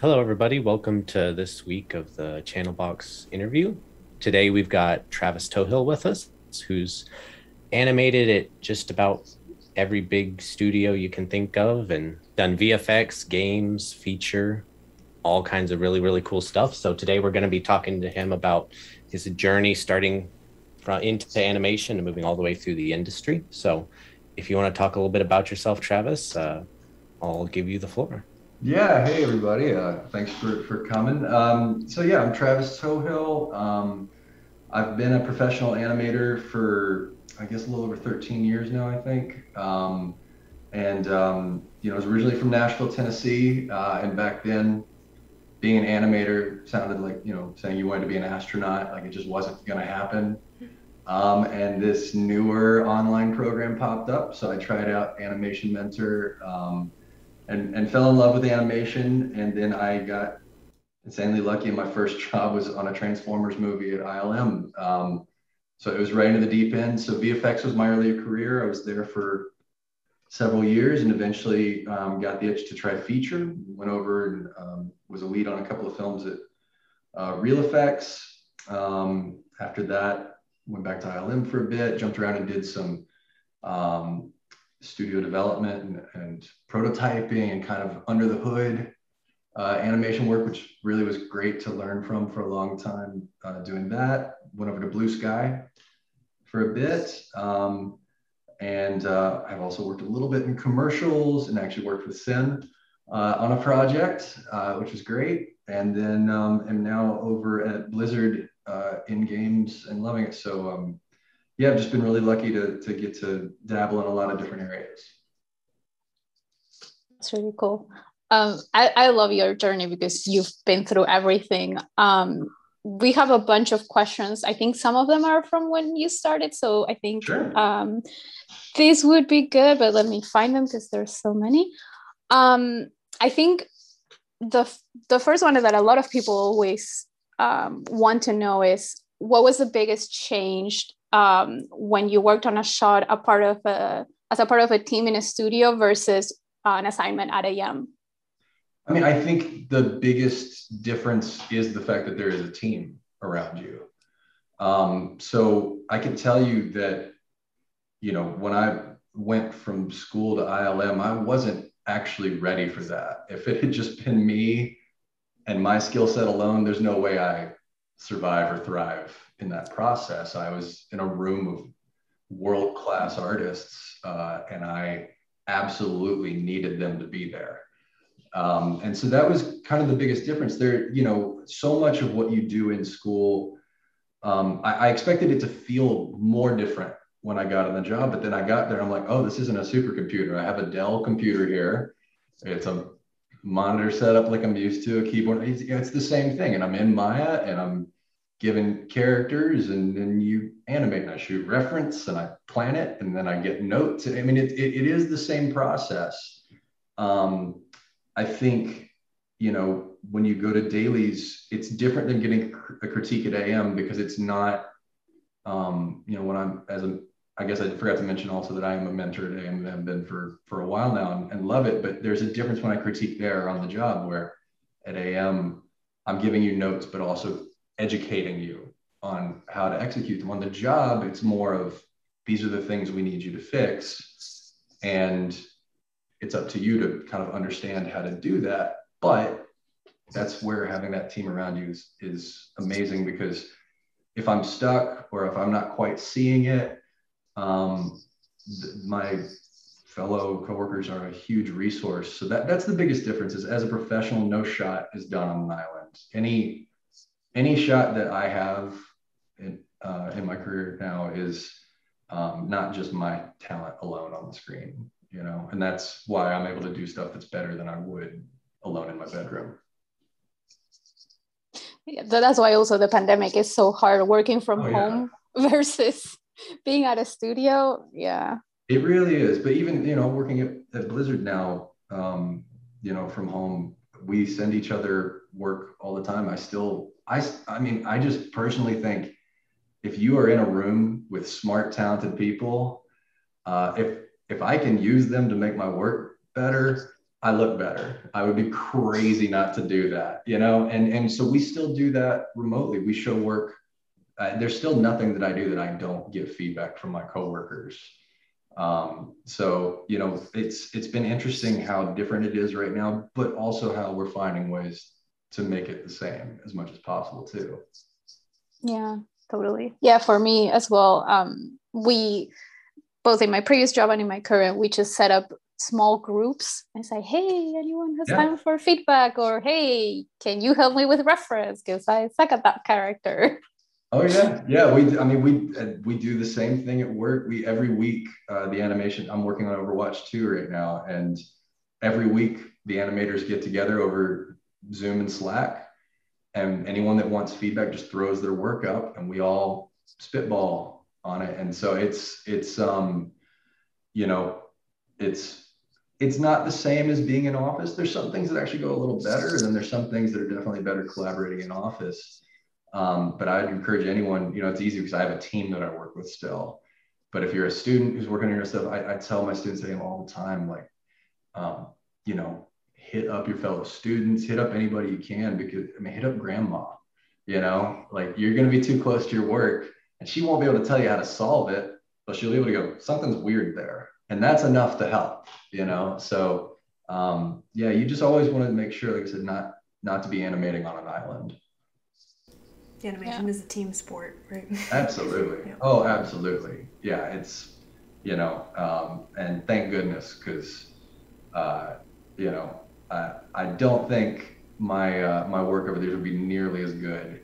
Hello, everybody. Welcome to this week of the Channel Box interview. Today we've got Travis Tohill with us, who's animated at just about every big studio you can think of and done VFX, games, feature, all kinds of really, really cool stuff. So today we're going to be talking to him about his journey starting from into animation and moving all the way through the industry. So if you want to talk a little bit about yourself, Travis, uh, I'll give you the floor. Yeah, hey everybody. Uh, thanks for for coming. Um, so yeah, I'm Travis Tohill. Um, I've been a professional animator for I guess a little over 13 years now, I think. Um, and um, you know, I was originally from Nashville, Tennessee, uh, and back then, being an animator sounded like you know saying you wanted to be an astronaut. Like it just wasn't going to happen. Um, and this newer online program popped up, so I tried out Animation Mentor um, and, and fell in love with animation. And then I got insanely lucky. My first job was on a Transformers movie at ILM. Um, so it was right into the deep end. So VFX was my earlier career. I was there for several years and eventually um, got the itch to try feature. Went over and um, was a lead on a couple of films at uh, Reel FX. Um, after that, went back to ILM for a bit, jumped around and did some um, studio development and, and, prototyping and kind of under the hood uh, animation work, which really was great to learn from for a long time uh, doing that. Went over to Blue Sky for a bit. Um, and uh, I've also worked a little bit in commercials and actually worked with Sin uh, on a project, uh, which was great. And then um, am now over at Blizzard uh, in games and loving it. So um, yeah, I've just been really lucky to, to get to dabble in a lot of different areas. That's really cool. Um, I, I love your journey because you've been through everything. Um, we have a bunch of questions. I think some of them are from when you started. So I think sure. um, this would be good, but let me find them because there's so many. Um, I think the the first one that a lot of people always um, want to know is what was the biggest change um, when you worked on a shot a part of a as a part of a team in a studio versus an assignment at AM? I mean, I think the biggest difference is the fact that there is a team around you. Um, so I can tell you that, you know, when I went from school to ILM, I wasn't actually ready for that. If it had just been me and my skill set alone, there's no way I survive or thrive in that process. I was in a room of world class artists, uh, and I absolutely needed them to be there. Um, and so that was kind of the biggest difference there. You know, so much of what you do in school, um, I, I, expected it to feel more different when I got on the job, but then I got there. I'm like, oh, this isn't a supercomputer. I have a Dell computer here. It's a monitor setup like I'm used to, a keyboard. It's, it's the same thing, and I'm in Maya, and I'm given characters, and then you animate, and I shoot reference, and I plan it, and then I get notes. I mean, it, it, it is the same process. Um, I think, you know, when you go to dailies, it's different than getting a critique at AM because it's not, um, you know, when I'm as a, I guess I forgot to mention also that I am a mentor at AM and have been for for a while now and, and love it. But there's a difference when I critique there on the job where at AM I'm giving you notes, but also educating you on how to execute them. On the job, it's more of these are the things we need you to fix. And it's up to you to kind of understand how to do that. But that's where having that team around you is, is amazing because if I'm stuck or if I'm not quite seeing it, um, th- my fellow coworkers are a huge resource. So that, that's the biggest difference is as a professional, no shot is done on an island. Any, any shot that I have in, uh, in my career now is um, not just my talent alone on the screen you know, and that's why I'm able to do stuff that's better than I would alone in my bedroom. Yeah, that's why also the pandemic is so hard working from oh, home yeah. versus being at a studio. Yeah. It really is. But even, you know, working at, at Blizzard now, um, you know, from home, we send each other work all the time. I still, I, I mean, I just personally think if you are in a room with smart, talented people, uh, if if I can use them to make my work better, I look better. I would be crazy not to do that, you know? And, and so we still do that remotely. We show work. There's still nothing that I do that I don't get feedback from my coworkers. Um, so, you know, it's, it's been interesting how different it is right now, but also how we're finding ways to make it the same as much as possible too. Yeah, totally. Yeah, for me as well. Um, we both in my previous job and in my current, we just set up small groups and say, hey, anyone has yeah. time for feedback? Or hey, can you help me with reference? Because I suck at that character. Oh yeah, yeah. We, I mean, we uh, we do the same thing at work. We every week uh, the animation. I'm working on Overwatch 2 right now, and every week the animators get together over Zoom and Slack, and anyone that wants feedback just throws their work up, and we all spitball on it. And so it's it's um, you know, it's it's not the same as being in office. There's some things that actually go a little better, and then there's some things that are definitely better collaborating in office. Um, but I'd encourage anyone, you know, it's easy because I have a team that I work with still. But if you're a student who's working on your stuff, I, I tell my students I all the time, like, um, you know, hit up your fellow students, hit up anybody you can because I mean, hit up grandma, you know, like you're going to be too close to your work and she won't be able to tell you how to solve it, but she'll be able to go, something's weird there. And that's enough to help you know? So um, yeah you just always want to make sure like i said not not to be animating on an island animation yeah. is a team sport right absolutely yeah. oh absolutely yeah it's you know um, and thank goodness because uh, you know I, I don't think my uh, my work over there would be nearly as good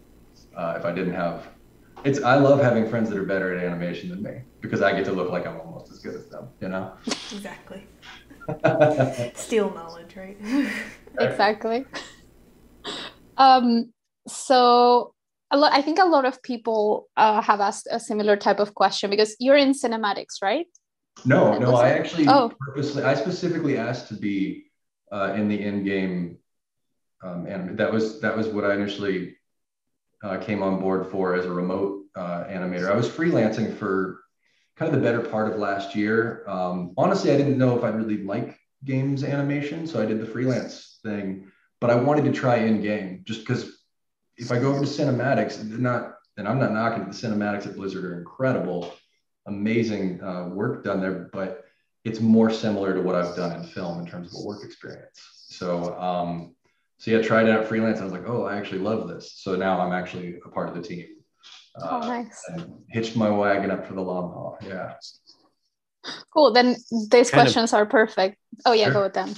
uh, if i didn't have it's I love having friends that are better at animation than me because I get to look like I'm almost as good as them, you know? Exactly. Steal knowledge, right? exactly. Um, so a lot, I think a lot of people uh, have asked a similar type of question because you're in cinematics, right? No, no, I actually oh. purposely, I specifically asked to be uh, in the in-game um, and that was that was what I initially uh, came on board for as a remote uh, animator. I was freelancing for kind of the better part of last year. Um, honestly, I didn't know if I'd really like games animation, so I did the freelance thing. But I wanted to try in game just because if I go over to cinematics, they're not and I'm not knocking the cinematics at Blizzard are incredible, amazing uh, work done there, but it's more similar to what I've done in film in terms of a work experience. So um, so yeah, tried it out freelance. I was like, oh, I actually love this. So now I'm actually a part of the team. Uh, oh, nice. hitched my wagon up for the long haul. Yeah. Cool. Then these kind questions of, are perfect. Oh yeah, sure. go with them.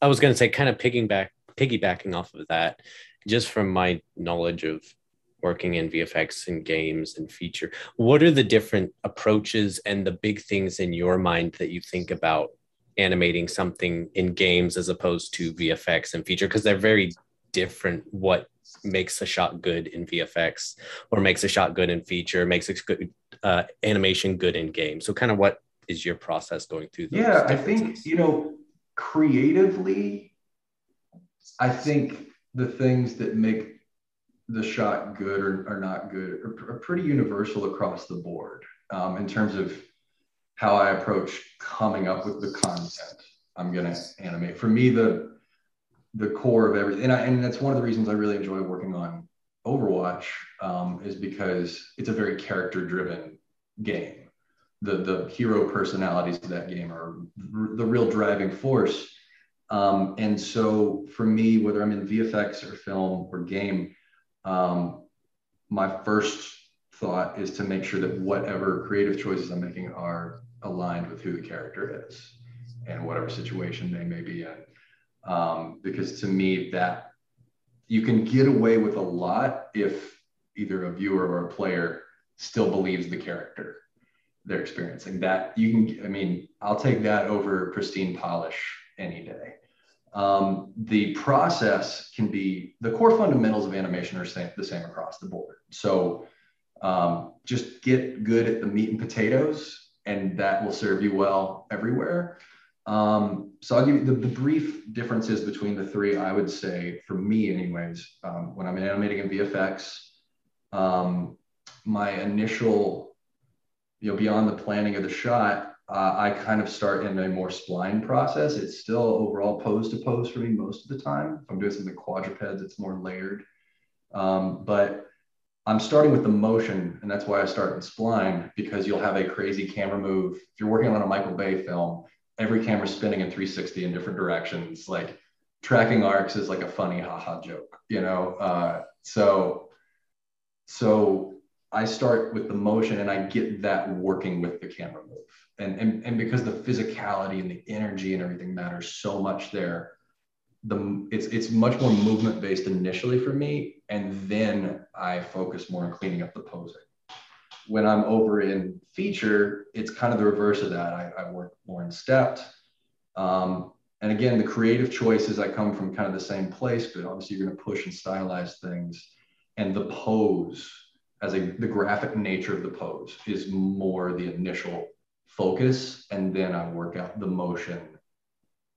I was going to say, kind of piggyback, piggybacking off of that, just from my knowledge of working in VFX and games and feature, what are the different approaches and the big things in your mind that you think about animating something in games as opposed to VFX and feature because they're very different what makes a shot good in VFX or makes a shot good in feature, makes a good uh, animation good in game. So kind of what is your process going through? yeah, I think, you know, creatively, I think the things that make the shot good or, or not good are, are, pretty universal across the board um, in terms of how I approach coming up with the content I'm going to animate. For me, the the core of everything, and, I, and that's one of the reasons I really enjoy working on Overwatch, um, is because it's a very character driven game. The the hero personalities of that game are r- the real driving force. Um, and so for me, whether I'm in VFX or film or game, um, my first thought is to make sure that whatever creative choices I'm making are aligned with who the character is and whatever situation they may be in. Um, because to me, that you can get away with a lot if either a viewer or a player still believes the character they're experiencing. That you can, I mean, I'll take that over pristine polish any day. Um, the process can be the core fundamentals of animation are same, the same across the board. So um, just get good at the meat and potatoes and that will serve you well everywhere. Um, so I'll give you the, the, brief differences between the three. I would say, for me, anyways, um, when I'm animating in VFX, um, my initial, you know, beyond the planning of the shot, uh, I kind of start in a more spline process. It's still overall pose to pose for me most of the time. If I'm doing something quadrupeds, it's more layered. Um, but I'm starting with the motion, and that's why I start in spline because you'll have a crazy camera move. If you're working on a Michael Bay film, every camera's spinning in 360 in different directions. Like tracking arcs is like a funny haha joke, you know. Uh, so, so I start with the motion, and I get that working with the camera move and, and, and because the physicality and the energy and everything matters so much there, the it's it's much more movement based initially for me, and then I focus more on cleaning up the posing. When I'm over in feature, it's kind of the reverse of that. I, I work more in stepped. Um, and again, the creative choices I come from kind of the same place, but obviously you're going to push and stylize things. And the pose, as a the graphic nature of the pose, is more the initial focus and then I work out the motion.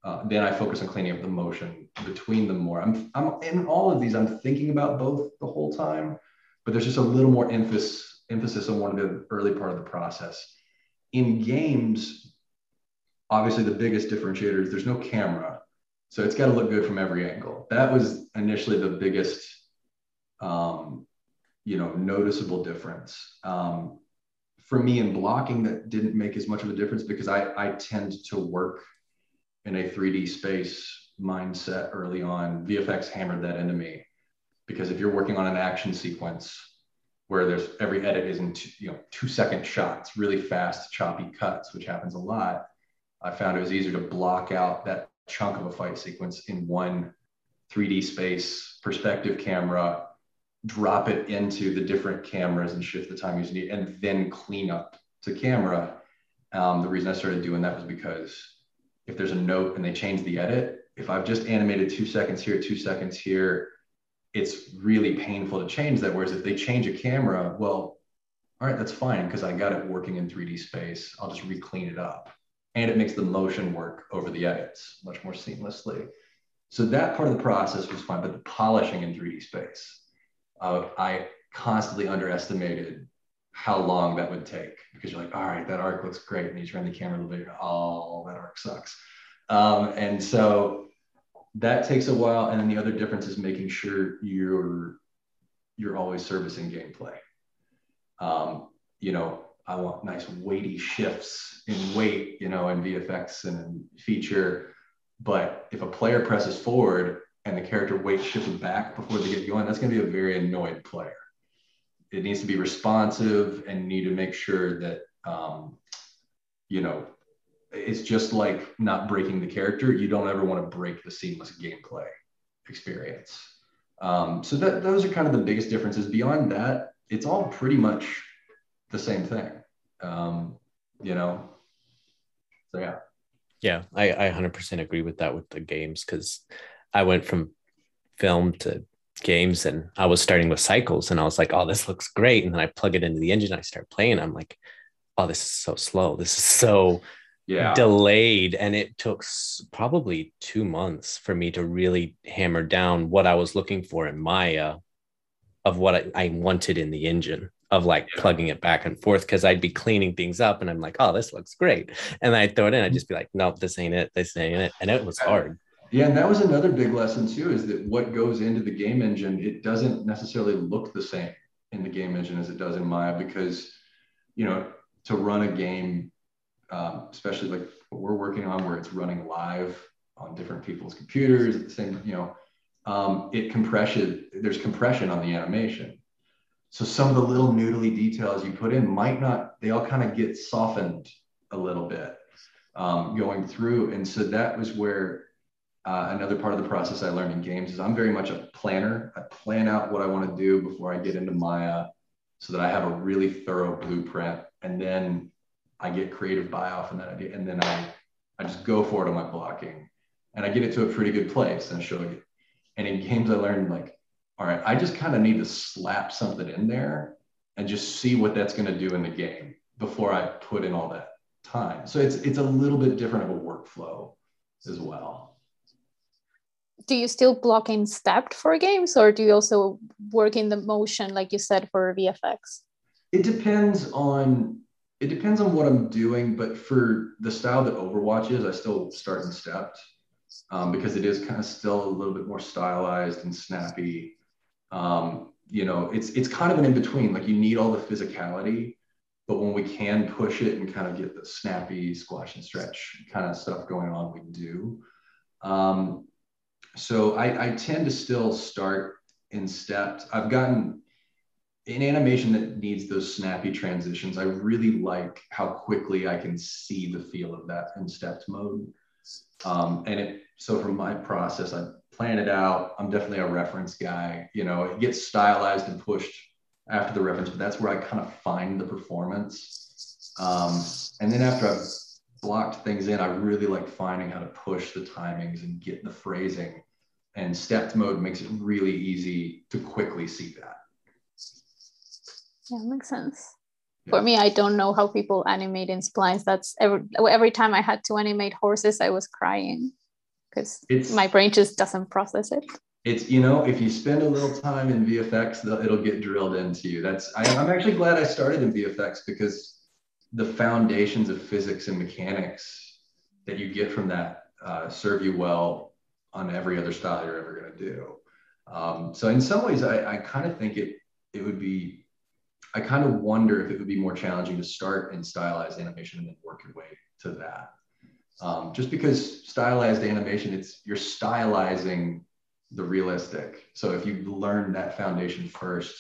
Uh, then I focus on cleaning up the motion between them more. I'm, I'm in all of these, I'm thinking about both the whole time, but there's just a little more emphasis, emphasis on one of the early part of the process. In games, obviously the biggest differentiator is there's no camera. So it's got to look good from every angle. That was initially the biggest, um, you know, noticeable difference. Um, for me in blocking that didn't make as much of a difference because I, I tend to work in a 3D space mindset early on. VFX hammered that into me because if you're working on an action sequence where there's every edit is in two, you know two second shots, really fast choppy cuts, which happens a lot. I found it was easier to block out that chunk of a fight sequence in one 3D space perspective camera drop it into the different cameras and shift the time using it and then clean up to camera. Um, the reason I started doing that was because if there's a note and they change the edit, if I've just animated two seconds here, two seconds here, it's really painful to change that. Whereas if they change a camera, well, all right, that's fine because I got it working in 3D space. I'll just re-clean it up. And it makes the motion work over the edits much more seamlessly. So that part of the process was fine, but the polishing in 3D space, uh, I constantly underestimated how long that would take because you're like, all right, that arc looks great. And you turn the camera a little bit, oh, that arc sucks. Um, and so that takes a while. And then the other difference is making sure you're you're always servicing gameplay. Um, you know, I want nice weighty shifts in weight, you know, in VFX and feature. But if a player presses forward and the character waits shifted back before they get going, that's going to be a very annoyed player. It needs to be responsive and need to make sure that, um, you know, it's just like not breaking the character. You don't ever want to break the seamless gameplay experience. Um, so that those are kind of the biggest differences. Beyond that, it's all pretty much the same thing. Um, you know, so yeah. Yeah, I, I 100% agree with that with the games because I went from film to games and I was starting with cycles and I was like, oh, this looks great. And then I plug it into the engine, I start playing. I'm like, oh, this is so slow. This is so yeah. delayed. And it took probably two months for me to really hammer down what I was looking for in Maya of what I, I wanted in the engine of like yeah. plugging it back and forth because I'd be cleaning things up and I'm like, oh, this looks great. And I'd throw it in, I'd mm-hmm. just be like, nope, this ain't it. This ain't it. And it was hard. Yeah, and that was another big lesson too, is that what goes into the game engine, it doesn't necessarily look the same in the game engine as it does in Maya because, you know, to run a game, um, especially like what we're working on where it's running live on different people's computers the same, you know, um, it compression, there's compression on the animation. So some of the little noodly details you put in might not, they all kind of get softened a little bit um, going through. And so that was where uh, another part of the process I learned in games is I'm very much a planner. I plan out what I want to do before I get into Maya so that I have a really thorough blueprint. And then I get creative buy off in that idea. And then I, I just go for it on my blocking and I get it to a pretty good place and show you. And in games, I learned like, all right, I just kind of need to slap something in there and just see what that's going to do in the game before I put in all that time. So it's, it's a little bit different of a workflow as well do you still block in stepped for games or do you also work in the motion like you said for vfx it depends on it depends on what I'm doing, but for the style that Overwatch is, I still start in stepped um, because it is kind of still a little bit more stylized and snappy. Um, you know, it's it's kind of an in between. Like you need all the physicality, but when we can push it and kind of get the snappy squash and stretch kind of stuff going on, we do. Um, so I, I tend to still start in steps. I've gotten in animation that needs those snappy transitions. I really like how quickly I can see the feel of that in stepped mode. Um, and it so from my process, I plan it out. I'm definitely a reference guy. You know, it gets stylized and pushed after the reference, but that's where I kind of find the performance. Um, and then after I've blocked things in, I really like finding how to push the timings and get the phrasing. And stepped mode makes it really easy to quickly see that. Yeah, makes sense. Yeah. For me, I don't know how people animate in splines. That's every every time I had to animate horses, I was crying because my brain just doesn't process it. It's you know, if you spend a little time in VFX, it'll get drilled into you. That's I, I'm actually glad I started in VFX because the foundations of physics and mechanics that you get from that uh, serve you well on every other style you're ever going to do. Um, so in some ways, I, I kind of think it it would be I kind of wonder if it would be more challenging to start in stylized animation and then work your way to that. Um, just because stylized animation, it's you're stylizing the realistic. So if you learn that foundation first,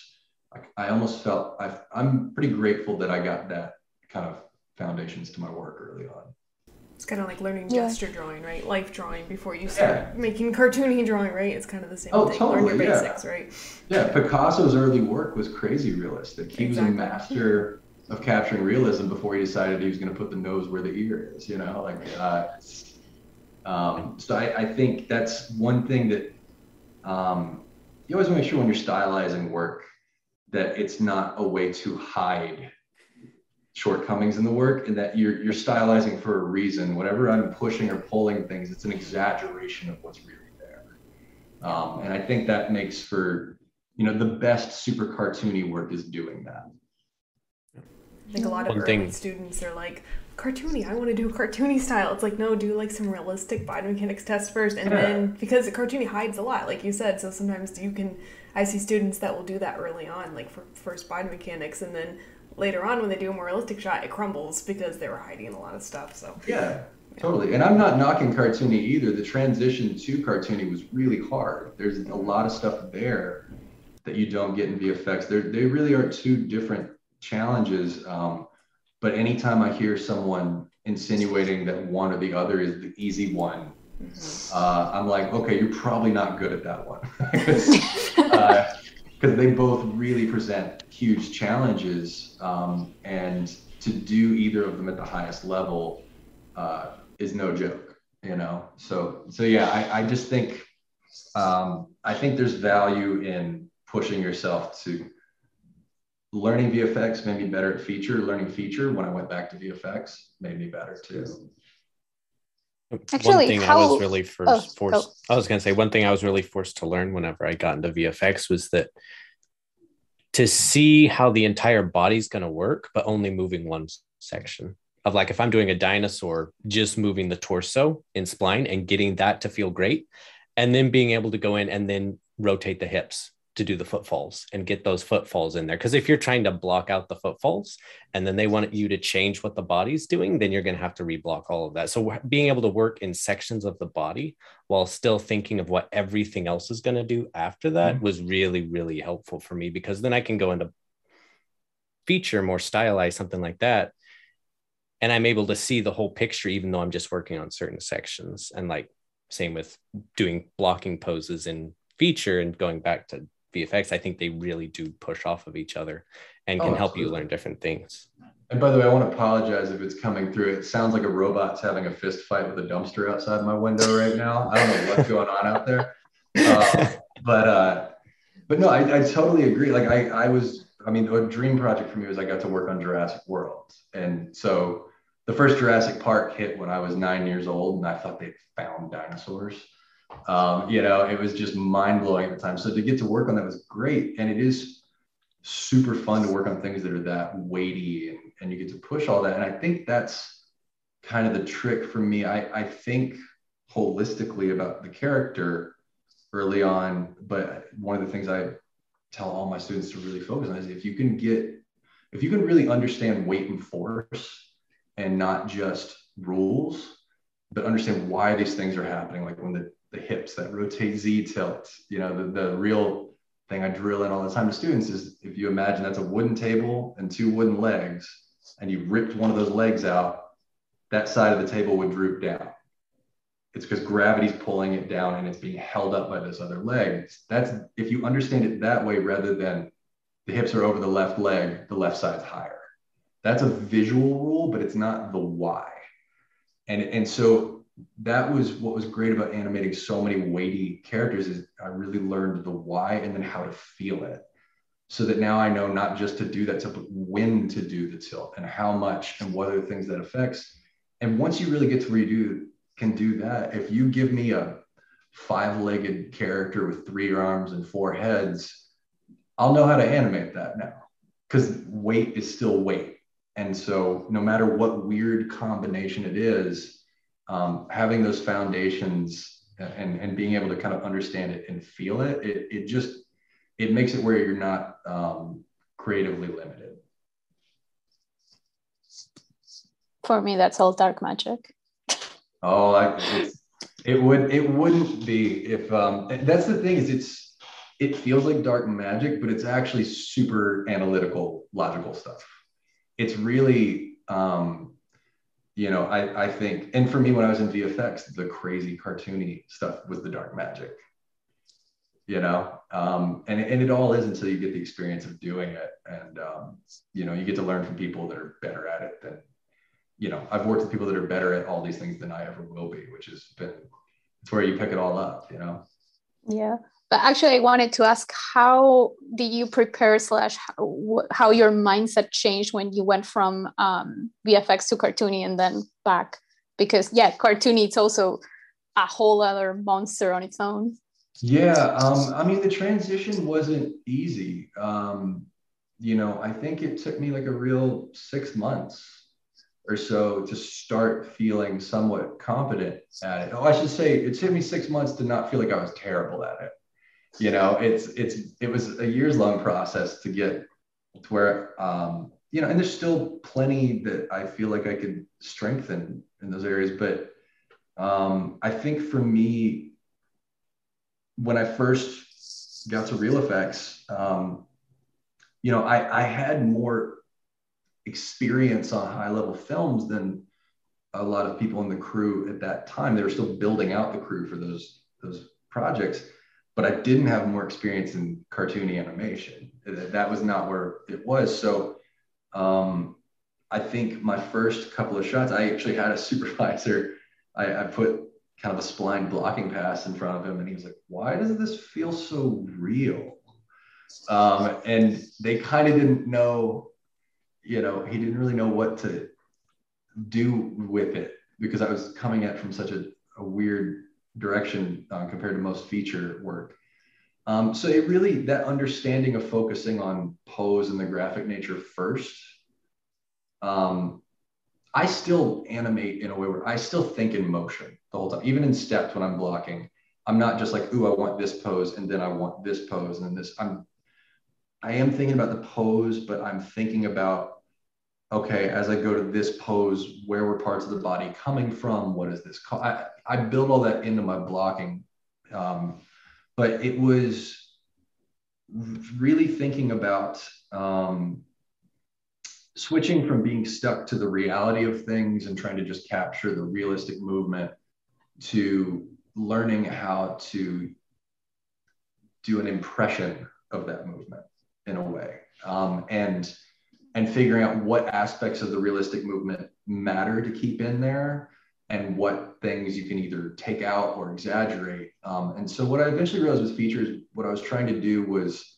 I, I almost felt i am pretty grateful that I got that kind of foundations to my work early on. It's kind of like learning yeah. gesture drawing, right? Life drawing before you start yeah. making cartoony drawing, right? It's kind of the same oh, thing. Totally, Learn your yeah. basics, right? Yeah, Picasso's early work was crazy realistic. He exactly. was a master of capturing realism before he decided he was going to put the nose where the ear is. You know, like uh, um, so. I, I, think that's one thing that um, you always want to make sure when you're stylizing work that it's not a way to hide shortcomings in the work and that you're you're stylizing for a reason. Whatever I'm pushing or pulling things, it's an exaggeration of what's really there. Um, and I think that makes for you know the best super cartoony work is doing that. I think a lot of One thing. students are like, cartoony, I want to do a cartoony style. It's like, no, do like some realistic biomechanics tests first. And yeah. then, because the cartoony hides a lot, like you said, so sometimes you can, I see students that will do that early on, like for first biomechanics, and then later on when they do a more realistic shot, it crumbles because they were hiding a lot of stuff. So yeah, totally. And I'm not knocking cartoony either. The transition to cartoony was really hard. There's a lot of stuff there that you don't get in VFX. They're, they really are two different challenges. Um, but anytime I hear someone insinuating that one or the other is the easy one, mm-hmm. uh, I'm like, okay, you're probably not good at that one. uh, because they both really present huge challenges. Um, and to do either of them at the highest level uh, is no joke, you know? So, so yeah, I, I just think, um, I think there's value in pushing yourself to learning VFX made me better at feature. Learning feature when I went back to VFX made me better too. Actually, one thing how... I was really oh, first oh, forced, oh. I was going to say, one thing I was really forced to learn whenever I got into VFX was that to see how the entire body's going to work, but only moving one section of like, if I'm doing a dinosaur, just moving the torso in spline and getting that to feel great. And then being able to go in and then rotate the hips to do the footfalls and get those footfalls in there. Because if you're trying to block out the footfalls and then they want you to change what the body's doing, then you're going to have to reblock all of that. So being able to work in sections of the body while still thinking of what everything else is going to do after that mm-hmm. was really, really helpful for me because then I can go into feature more stylized, something like that. And I'm able to see the whole picture, even though I'm just working on certain sections. And like, same with doing blocking poses in feature and going back to VFX, I think they really do push off of each other and can oh, help you learn different things. And by the way, I want to apologize if it's coming through. It sounds like a robot's having a fist fight with a dumpster outside my window right now. I don't know what's going on out there. Uh, but uh, but no, I, I totally agree. Like I, I was, I mean, a dream project for me was I got to work on Jurassic World. And so the first Jurassic Park hit when I was nine years old, and I thought they found dinosaurs. Um, you know, it was just mind blowing at the time. So to get to work on that was great. And it is super fun to work on things that are that weighty and, and you get to push all that. And I think that's kind of the trick for me. I, I think holistically about the character early on, but one of the things I tell all my students to really focus on is if you can get, if you can really understand weight and force and not just rules, but understand why these things are happening, like when the, the hips that rotate Z tilt, you know, the, the real thing I drill in all the time to students is if you imagine that's a wooden table and two wooden legs, and you ripped one of those legs out, that side of the table would droop down. It's because gravity's pulling it down and it's being held up by this other leg. That's if you understand it that way rather than the hips are over the left leg, the left side's higher. That's a visual rule, but it's not the why. And, and so that was what was great about animating so many weighty characters is I really learned the why and then how to feel it. So that now I know not just to do that tilt, but when to do the tilt and how much and what are the things that affects. And once you really get to where you can do that, if you give me a five-legged character with three arms and four heads, I'll know how to animate that now. Because weight is still weight. And so no matter what weird combination it is, um, having those foundations and, and being able to kind of understand it and feel it, it, it just, it makes it where you're not um, creatively limited. For me, that's all dark magic. Oh, I, it would, it wouldn't be if, um, that's the thing is it's, it feels like dark magic, but it's actually super analytical, logical stuff. It's really, um, you know, I, I think, and for me, when I was in VFX, the crazy cartoony stuff was the dark magic, you know, um, and, and it all is until you get the experience of doing it. And, um, you know, you get to learn from people that are better at it than, you know, I've worked with people that are better at all these things than I ever will be, which has been, it's where you pick it all up, you know? Yeah. But actually, I wanted to ask how did you prepare slash how, how your mindset changed when you went from um, VFX to cartoony and then back? Because yeah, cartoony it's also a whole other monster on its own. Yeah, um, I mean the transition wasn't easy. Um, you know, I think it took me like a real six months or so to start feeling somewhat competent at it. Oh, I should say it took me six months to not feel like I was terrible at it you know it's it's it was a years long process to get to where um you know and there's still plenty that i feel like i could strengthen in those areas but um i think for me when i first got to Reel FX um you know i i had more experience on high level films than a lot of people in the crew at that time. They were still building out the crew for those those projects but I didn't have more experience in cartoony animation. That was not where it was. So um, I think my first couple of shots, I actually had a supervisor. I, I put kind of a spline blocking pass in front of him, and he was like, "Why does this feel so real?" Um, and they kind of didn't know, you know, he didn't really know what to do with it because I was coming at from such a, a weird direction uh, compared to most feature work. Um, so it really, that understanding of focusing on pose and the graphic nature first. Um, I still animate in a way where I still think in motion the whole time, even in steps when I'm blocking. I'm not just like, ooh, I want this pose and then I want this pose and then this. I'm, I am thinking about the pose, but I'm thinking about okay, as I go to this pose, where were parts of the body coming from? What is this called? I, I build all that into my blocking. Um, but it was really thinking about um, switching from being stuck to the reality of things and trying to just capture the realistic movement to learning how to do an impression of that movement in a way. Um, and and figuring out what aspects of the realistic movement matter to keep in there and what things you can either take out or exaggerate. Um, and so what I eventually realized with features, what I was trying to do was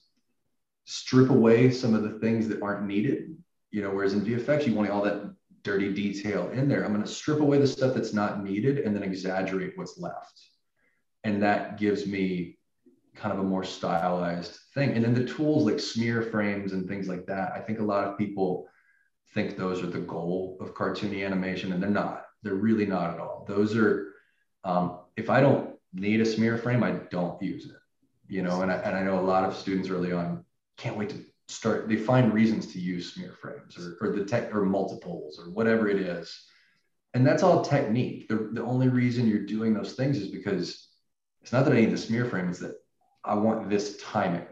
strip away some of the things that aren't needed. You know, whereas in VFX, you want all that dirty detail in there. I'm going to strip away the stuff that's not needed and then exaggerate what's left. And that gives me kind of a more stylized thing. And then the tools like smear frames and things like that, I think a lot of people think those are the goal of cartoony animation, and they're not. They're really not at all. Those are, um, if I don't need a smear frame, I don't use it. You know, and I, and I know a lot of students early on can't wait to start. They find reasons to use smear frames or, or the tech or multiples or whatever it is, and that's all technique. The, the only reason you're doing those things is because it's not that I need the smear frame; it's that I want this timing,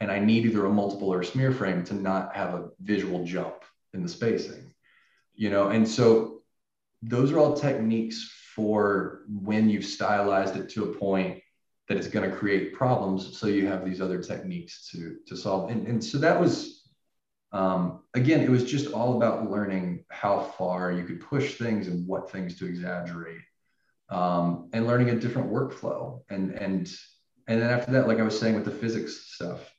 and I need either a multiple or a smear frame to not have a visual jump in the spacing. You know, and so those are all techniques for when you've stylized it to a point that it's going to create problems. So you have these other techniques to, to solve. And, and so that was, um, again, it was just all about learning how far you could push things and what things to exaggerate um, and learning a different workflow. And, and, and then after that, like I was saying with the physics stuff,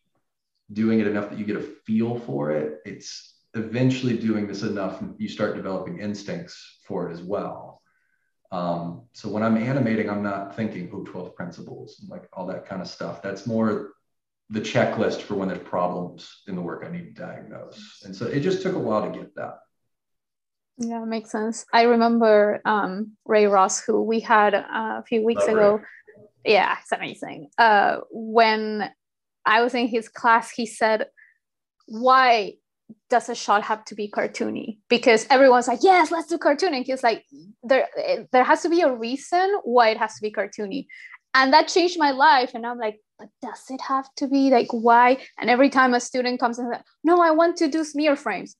doing it enough that you get a feel for it, it's eventually doing this enough, you start developing instincts for it as well. Um, so when I'm animating, I'm not thinking, oh, 12 principles, and like all that kind of stuff. That's more the checklist for when there's problems in the work I need to diagnose. And so it just took a while to get that. Yeah, makes sense. I remember um, Ray Ross, who we had uh, a few weeks Love ago. Ray. Yeah, it's amazing. Uh, when I was in his class, he said, Why does a shot have to be cartoony? Because everyone's like, yes, let's do cartooning. He's like, there, there has to be a reason why it has to be cartoony. And that changed my life. And I'm like, but does it have to be like why? And every time a student comes and says, no, I want to do smear frames.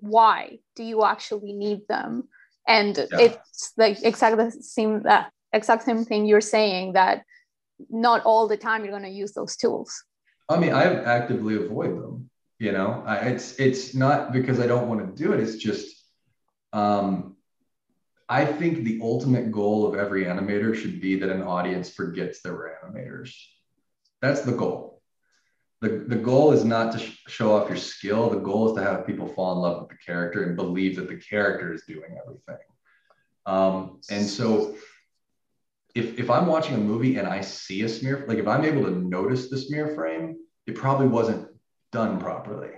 Why do you actually need them? And yeah. it's like exactly the same that exact same thing you're saying that not all the time you're going to use those tools. I mean, I actively avoid them you know? I, it's it's not because i don't want to do it it's just um, i think the ultimate goal of every animator should be that an audience forgets there were animators. That's the goal. The, the goal is not to sh- show off your skill the goal is to have people fall in love with the character and believe that the character is doing everything. Um, and so if, if i'm watching a movie and i see a smear like if i'm able to notice the smear frame it probably wasn't done properly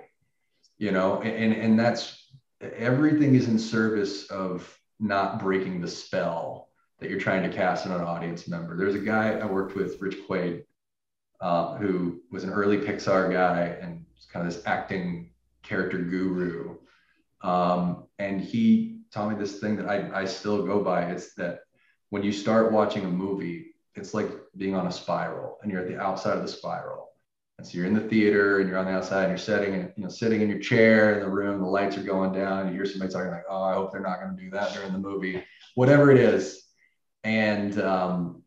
you know? And and that's everything is in service of not breaking the spell that you're trying to cast on an audience member. There's a guy i worked with rich Quade uh, who was an early pixar guy and kind of this acting character guru. Um, and he taught me this thing that I, I still go by. It's that when you start watching a movie it's like being on a spiral and you're at the outside of the spiral and so you're in the theater and you're on the outside and you're sitting and you know sitting in your chair in the room, the lights are going down, and you hear somebody talking like, "Oh, I hope they're not going to do that during the movie," whatever it is. And um,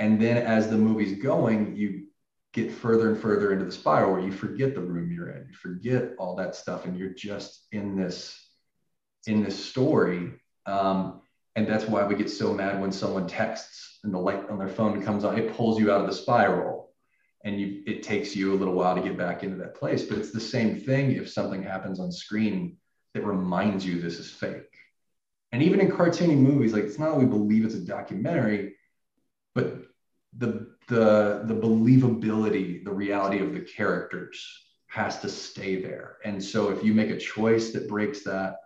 and then as the movie's going, you get further and further into the spiral where you forget the room you're in, you forget all that stuff, and you're just in this in this story. Um, and that's why we get so mad when someone texts and the light on their phone comes on. It pulls you out of the spiral. And you it takes you a little while to get back into that place. But it's the same thing if something happens on screen that reminds you this is fake. And even in cartoony movies like it's not that we believe it's a documentary but the the the believability the reality of the characters has to stay there. And so if you make a choice that breaks that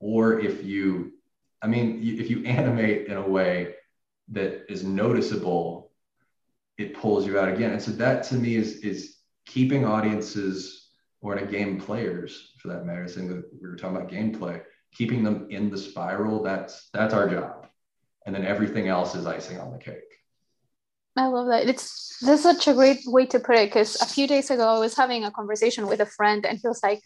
or if you i mean if you animate in a way that is noticeable it pulls you out again. And so that to me is is keeping audiences or in a game players for that matter. Saying that we were talking about gameplay, keeping them in the spiral. That's that's our job, and then everything else is icing on the cake. I love that. It's this is such a great way to put it because a few days ago I was having a conversation with a friend and he was like,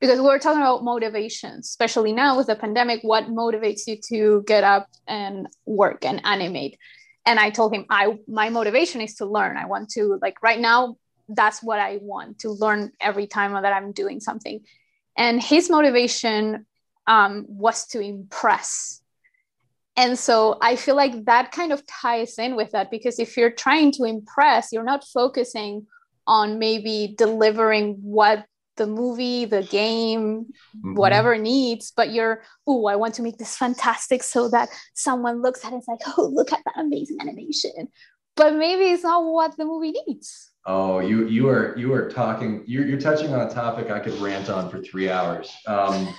because we were talking about motivation, especially now with the pandemic, what motivates you to get up and work and animate? and i told him i my motivation is to learn. I want to like right now that's what i want to learn every time that i'm doing something. And his motivation um, was to impress. And so i feel like that kind of ties in with that because if you're trying to impress you're not focusing on maybe delivering what the movie, the game, mm-hmm. whatever needs, but you're, oh, I want to make this fantastic so that someone looks at it and it's like, oh, look at that amazing animation. But maybe it's not what the movie needs. Oh, you you are you are talking. You're you're touching on a topic I could rant on for three hours. Um,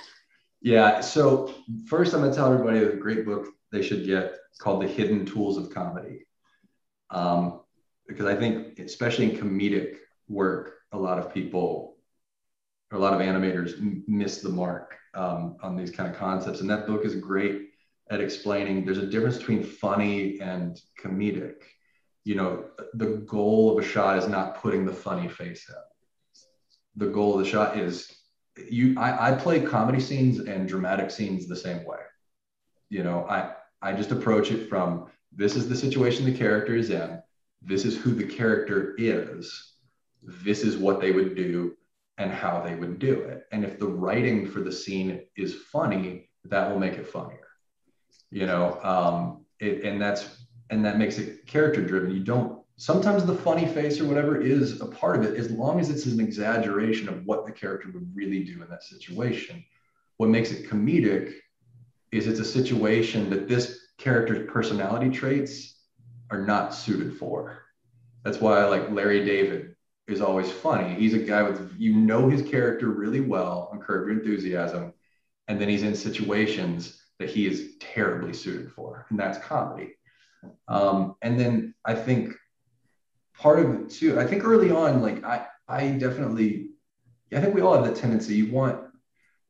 yeah. So first, I'm going to tell everybody a great book they should get called "The Hidden Tools of Comedy," um, because I think, especially in comedic work, a lot of people, a lot of animators miss the mark um, on these kind of concepts. And that book is great at explaining. There's a difference between funny and comedic you know, the goal of a shot is not putting the funny face out. The goal of the shot is you I, I play comedy scenes and dramatic scenes the same way. You know, I I just approach it from this is the situation the character is in, this is who the character is, this is what they would do and how they would do it. And if the writing for the scene is funny, that will make it funnier. You know, um, it, and that's and that makes it character driven. You don't sometimes the funny face or whatever is a part of it, as long as it's an exaggeration of what the character would really do in that situation. What makes it comedic is it's a situation that this character's personality traits are not suited for. That's why I like Larry David is always funny. He's a guy with you know his character really well on Curb Your Enthusiasm, and then he's in situations that he is terribly suited for, and that's comedy. Um, and then I think part of it too, I think early on, like I, I definitely, I think we all have that tendency. You want,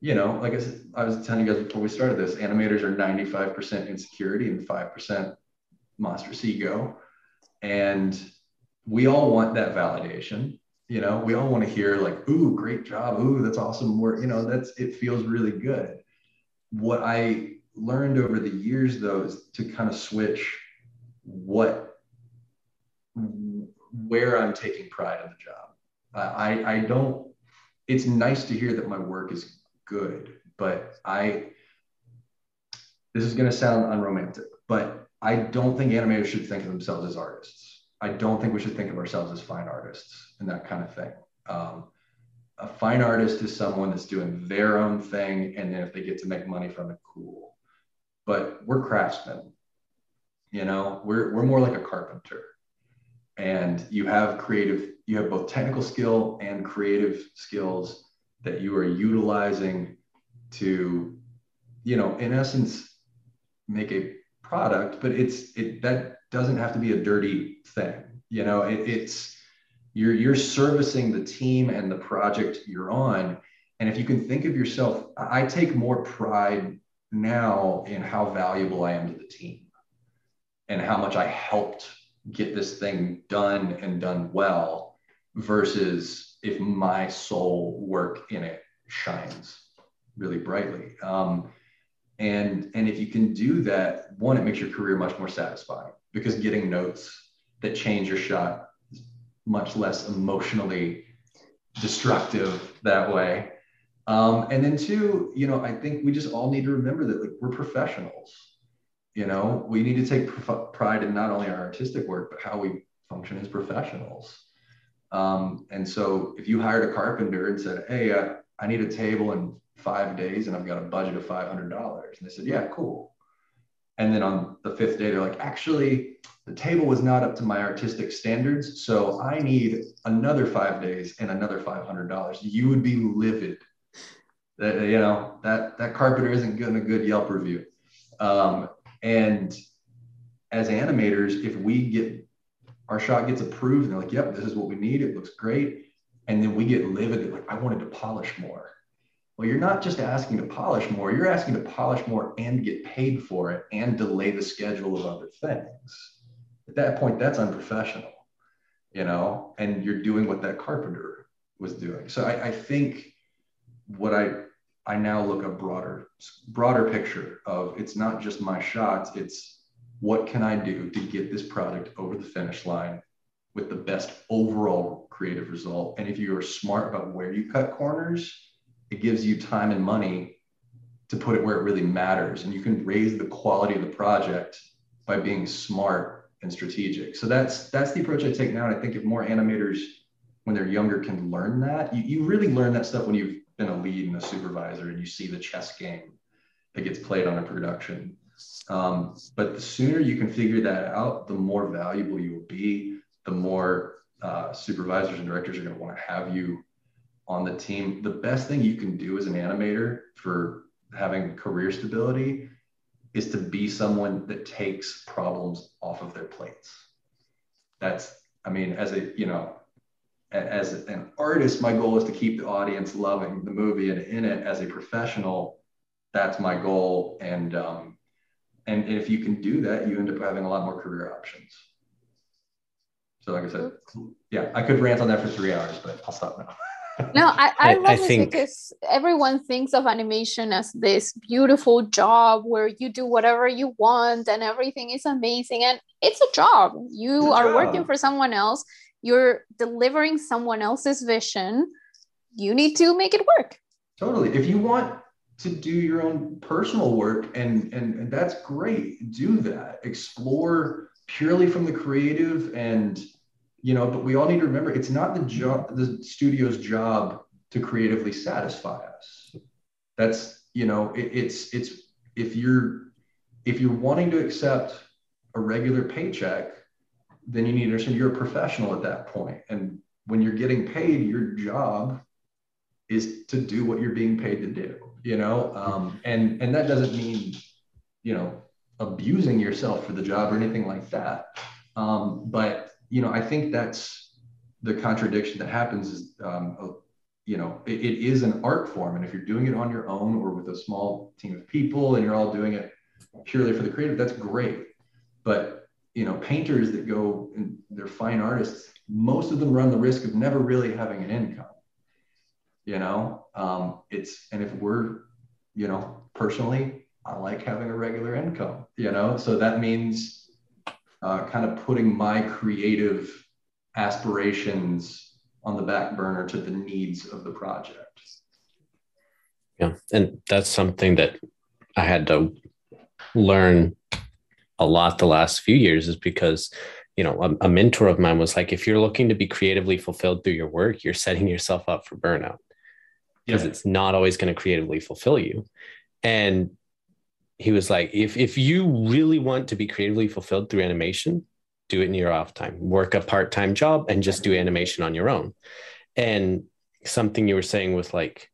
you know, like I, said, I was telling you guys before we started this, animators are 95% insecurity and 5% monstrous ego. And we all want that validation. You know, we all want to hear like, ooh, great job. Ooh, that's awesome work. You know, that's, it feels really good. What I learned over the years though is to kind of switch what where I'm taking pride in the job. I I don't. It's nice to hear that my work is good, but I. This is going to sound unromantic, but I don't think animators should think of themselves as artists. I don't think we should think of ourselves as fine artists and that kind of thing. Um, a fine artist is someone that's doing their own thing, and then if they get to make money from it, cool. But we're craftsmen you know we're, we're more like a carpenter and you have creative you have both technical skill and creative skills that you are utilizing to you know in essence make a product but it's it that doesn't have to be a dirty thing. You know it, it's you're you're servicing the team and the project you're on. And if you can think of yourself i take more pride now in how valuable i am to the team and how much I helped get this thing done and done well versus if my soul work in it shines really brightly. Um, and and if you can do that, one, it makes your career much more satisfying because getting notes that change your shot is much less emotionally destructive that way. Um, and then two, you know, I think we just all need to remember that like we're professionals you know? We need to take pride in not only our artistic work but how we function as professionals. Um, and so if you hired a carpenter and said hey uh, i need a table in five days and i've got a budget of $500 and they said yeah cool and then on the fifth day they're like actually the table was not up to my artistic standards so i need another five days and another $500 you would be livid. That you know that that carpenter isn't getting a good yelp review. Um, and as animators, if we get our shot gets approved and they're like, yep, this is what we need, it looks great. And then we get livid, like, I wanted to polish more. Well, you're not just asking to polish more, you're asking to polish more and get paid for it and delay the schedule of other things. At that point, that's unprofessional, you know, and you're doing what that carpenter was doing. So I, I think what I I now look a broader broader picture of it's not just my shots, it's what can I do to get this product over the finish line with the best overall creative result. And if you are smart about where you cut corners, it gives you time and money to put it where it really matters. And you can raise the quality of the project by being smart and strategic. So that's that's the approach I take now. And I think if more animators when they're younger can learn that, you, you really learn that stuff when you've been a lead and a supervisor and you see the chess game that gets played on a production. Um, but the sooner you can figure that out, the more valuable you will be, the more uh, supervisors and directors are going to want to have you on the team. The best thing you can do as an animator for having career stability is to be someone that takes problems off of their plates. That's, I mean, as a, you know, as an artist, my goal is to keep the audience loving the movie and in it as a professional. That's my goal. And, um, and if you can do that, you end up having a lot more career options. So, like I said, yeah, I could rant on that for three hours, but I'll stop now. no, I, I, I love I think... because everyone thinks of animation as this beautiful job where you do whatever you want and everything is amazing. And it's a job. You are job. working for someone else, you're delivering someone else's vision. You need to make it work. Totally. If you want to do your own personal work, and, and, and that's great, do that. Explore purely from the creative and you know but we all need to remember it's not the job the studio's job to creatively satisfy us. That's you know it, it's it's if you're if you're wanting to accept a regular paycheck then you need to understand you're a professional at that point. And when you're getting paid your job is to do what you're being paid to do you know? Um, and and that doesn't mean you know abusing yourself for the job or anything like that. Um, but you know, I think that's the contradiction that happens is, um, you know, it, it is an art form. And if you're doing it on your own or with a small team of people and you're all doing it purely for the creative, that's great. But, you know, painters that go and they're fine artists, most of them run the risk of never really having an income. You know, um, it's, and if we're, you know, personally, I like having a regular income, you know, so that means uh, kind of putting my creative aspirations on the back burner to the needs of the project. Yeah, and that's something that I had to learn a lot the last few years is because you know a, a, mentor of mine was like if you're looking to be creatively fulfilled through your work you're setting yourself up for burnout because yeah. it's not always going to creatively fulfill you and he was like, if if you really want to be creatively fulfilled through animation, do it in your off time. Work a part time job and just do animation on your own. And something you were saying with like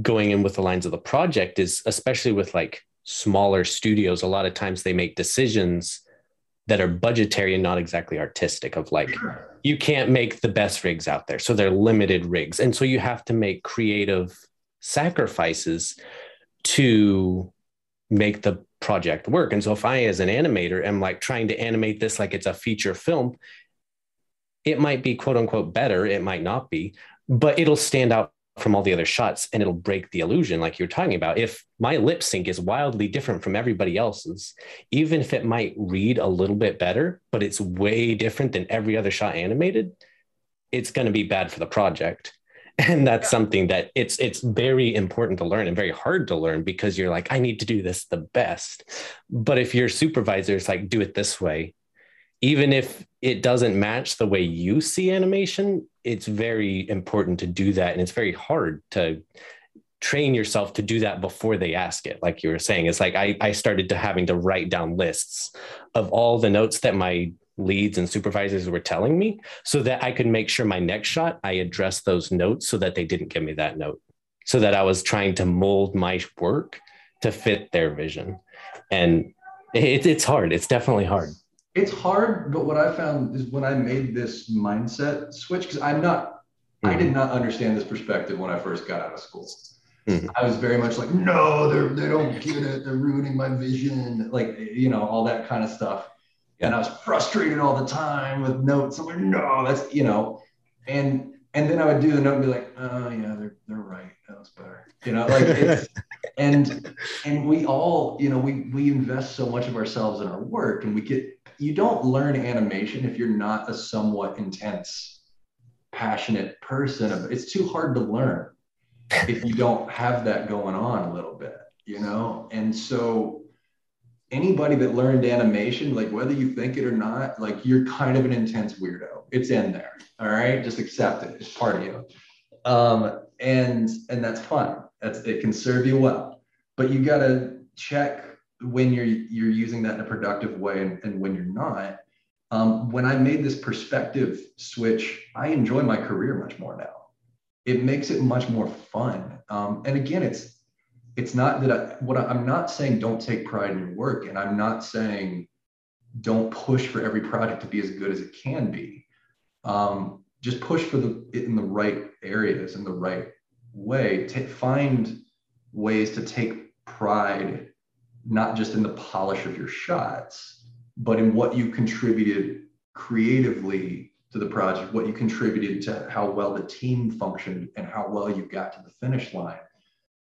going in with the lines of the project is especially with like smaller studios. A lot of times they make decisions that are budgetary and not exactly artistic. Of like, you can't make the best rigs out there, so they're limited rigs, and so you have to make creative sacrifices to make the project work. And so if I, as an animator, am like trying to animate this like it's a feature film, it might be quote unquote better. It might not be, but it'll stand out from all the other shots and it'll break the illusion like you're talking about. If my lip sync is wildly different from everybody else's, even if it might read a little bit better, but it's way different than every other shot animated, it's going to be bad for the project and that's something that it's it's very important to learn and very hard to learn because you're like i need to do this the best. But if your supervisor is like do it this way even if it doesn't match the way you see animation it's very important to do that. And it's very hard to train yourself to do that before they ask it like you were saying. It's like i, I started to having to write down lists of all the notes that my leads and supervisors were telling me so that I could make sure my next shot I addressed those notes so that they didn't give me that note. So that I was trying to mold my work to fit their vision. And it, it's hard. It's definitely hard. It's hard, but what I found is when I made this mindset switch, because I'm not, mm-hmm. I did not understand this perspective when I first got out of school. Mm-hmm. I was very much like, no, they're they don't get it, they're ruining my vision, like you know, all that kind of stuff. And I was frustrated all the time with notes. I'm like, no, that's you know, and and then I would do the note and be like, oh yeah, they're they're right. That was better. You know, like it's and and we all, you know, we we invest so much of ourselves in our work and we get you don't learn animation if you're not a somewhat intense, passionate person. It's too hard to learn if you don't have that going on a little bit, you know? And so anybody that learned animation, like whether you think it or not, like you're kind of an intense weirdo. It's in there. All right. Just accept it. It's part of you. Um, and and that's fine. That's it can serve you well. But you gotta check when you're you're using that in a productive way and, and when you're not. Um, when I made this perspective switch, I enjoy my career much more now. It makes it much more fun. Um, and again, it's it's not that I, what I, I'm not saying don't take pride in your work, and I'm not saying don't push for every project to be as good as it can be. Um, just push for the in the right areas in the right way. To find ways to take pride, not just in the polish of your shots, but in what you contributed creatively to the project, what you contributed to how well the team functioned and how well you got to the finish line.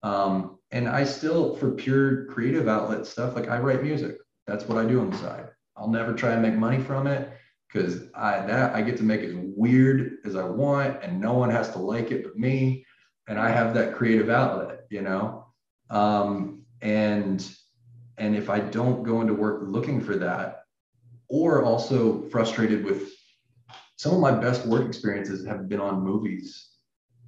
Um, and I still, for pure creative outlet stuff, like I write music. That's what I do on the side. I'll never try and make money from it because I that I get to make as weird as I want, and no one has to like it but me, and I have that creative outlet, you know. Um, and and if I don't go into work looking for that, or also frustrated with some of my best work experiences have been on movies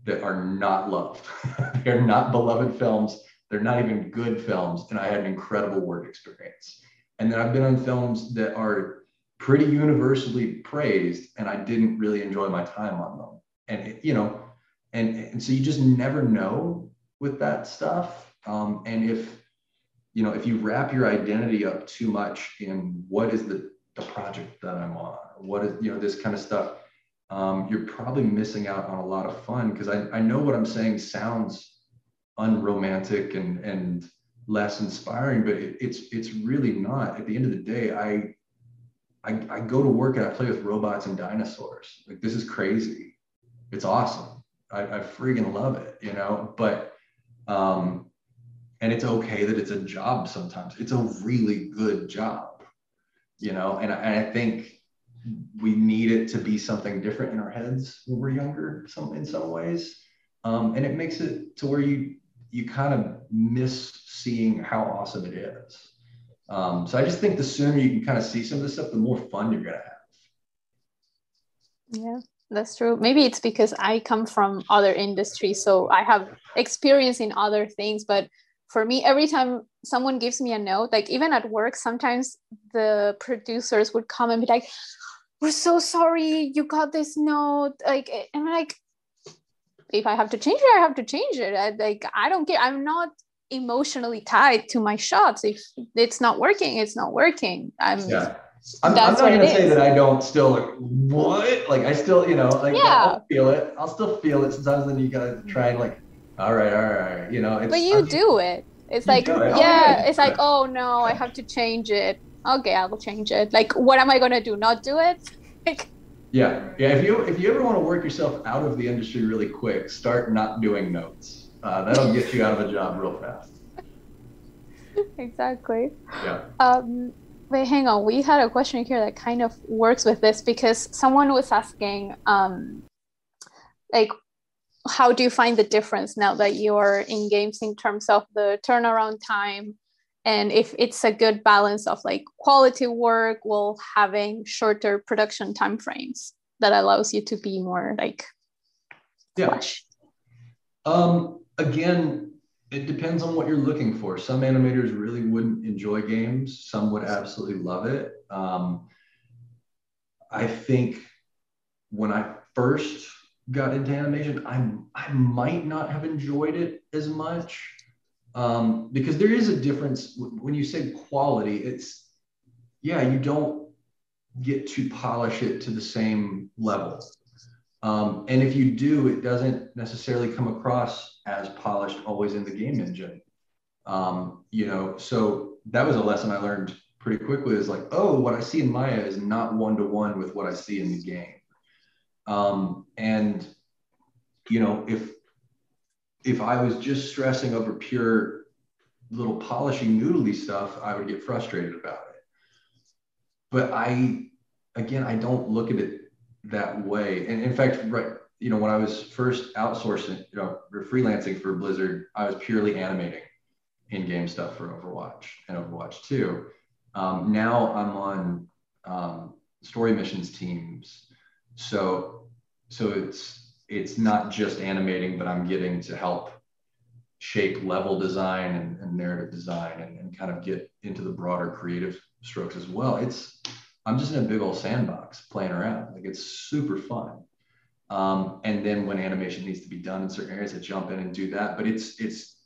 that are not loved. They're not beloved films. They're not even good films. And I had an incredible work experience. And then I've been on films that are pretty universally praised, and I didn't really enjoy my time on them. And, it, you know, and, and so you just never know with that stuff. Um, and if, you know, if you wrap your identity up too much in what is the, the project that I'm on, what is, you know, this kind of stuff, um, you're probably missing out on a lot of fun because I, I know what I'm saying sounds unromantic and and less inspiring, but it, it's it's really not. At the end of the day, I, I I go to work and I play with robots and dinosaurs. Like this is crazy. It's awesome. I, I freaking love it, you know. But um, and it's okay that it's a job sometimes. It's a really good job, you know. And I, and I think we need it to be something different in our heads when we're younger some in some ways um, and it makes it to where you you kind of miss seeing how awesome it is. Um, so i just think the sooner you can kind of see some of this stuff the more fun you're to have. Yeah that's true. Maybe it's because i come from other industries so i have experience in other things but for me every time someone gives me a note like even at work sometimes the producers would come and be like we're so sorry you got this note like and I'm like if i have to change it i have to change it. I, like i don't care i'm not emotionally tied to my shots. If it's not working it's not working. I'm yeah. I'm, I'm not going to say that I don't still like what? Like I still you know like yeah. I'll feel it. I'll still feel it. Sometimes then you gotta try and like all right all right you know but you I'm, do it. It's like it. yeah it's like oh no I have to change it. Okay, I will change it. Like, what am I gonna do? Not do it? Like, yeah, yeah. If you if you ever want to work yourself out of the industry really quick, start not doing notes. Uh, that'll get you out of a job real fast. exactly. Yeah. Um, wait, hang on. We had a question here that kind of works with this because someone was asking, um, like, how do you find the difference now that you're in games in terms of the turnaround time and if it's a good balance of like quality work while having shorter production time frames that allows you to be more like yeah. um again it depends on what you're looking for. Some animators really wouldn't enjoy games. Some would absolutely love it. Um i think when i first got into animation i i might not have enjoyed it as much um, because there is a difference when you say quality. It's yeah, you don't get to polish it to the same level, um, and if you do, it doesn't necessarily come across as polished always in the game engine. Um, you know, so that was a lesson I learned pretty quickly. Is like, oh, what I see in Maya is not one to one with what I see in the game, um, and you know, if if I was just stressing over pure little polishing noodly stuff, I would get frustrated about it. But I, again, I don't look at it that way. And in fact, right, you know, when I was first outsourcing, you know, freelancing for Blizzard, I was purely animating in-game stuff for Overwatch and Overwatch 2. Um, now I'm on um, story missions teams. So, so it's it's not just animating, but I'm getting to help shape level design and, and narrative design and, and, kind of get into the broader creative strokes as well. It's I'm just in a big old sandbox playing around. Like it's super fun. Um, and then when animation needs to be done in certain areas, I jump in and do that. But it's it's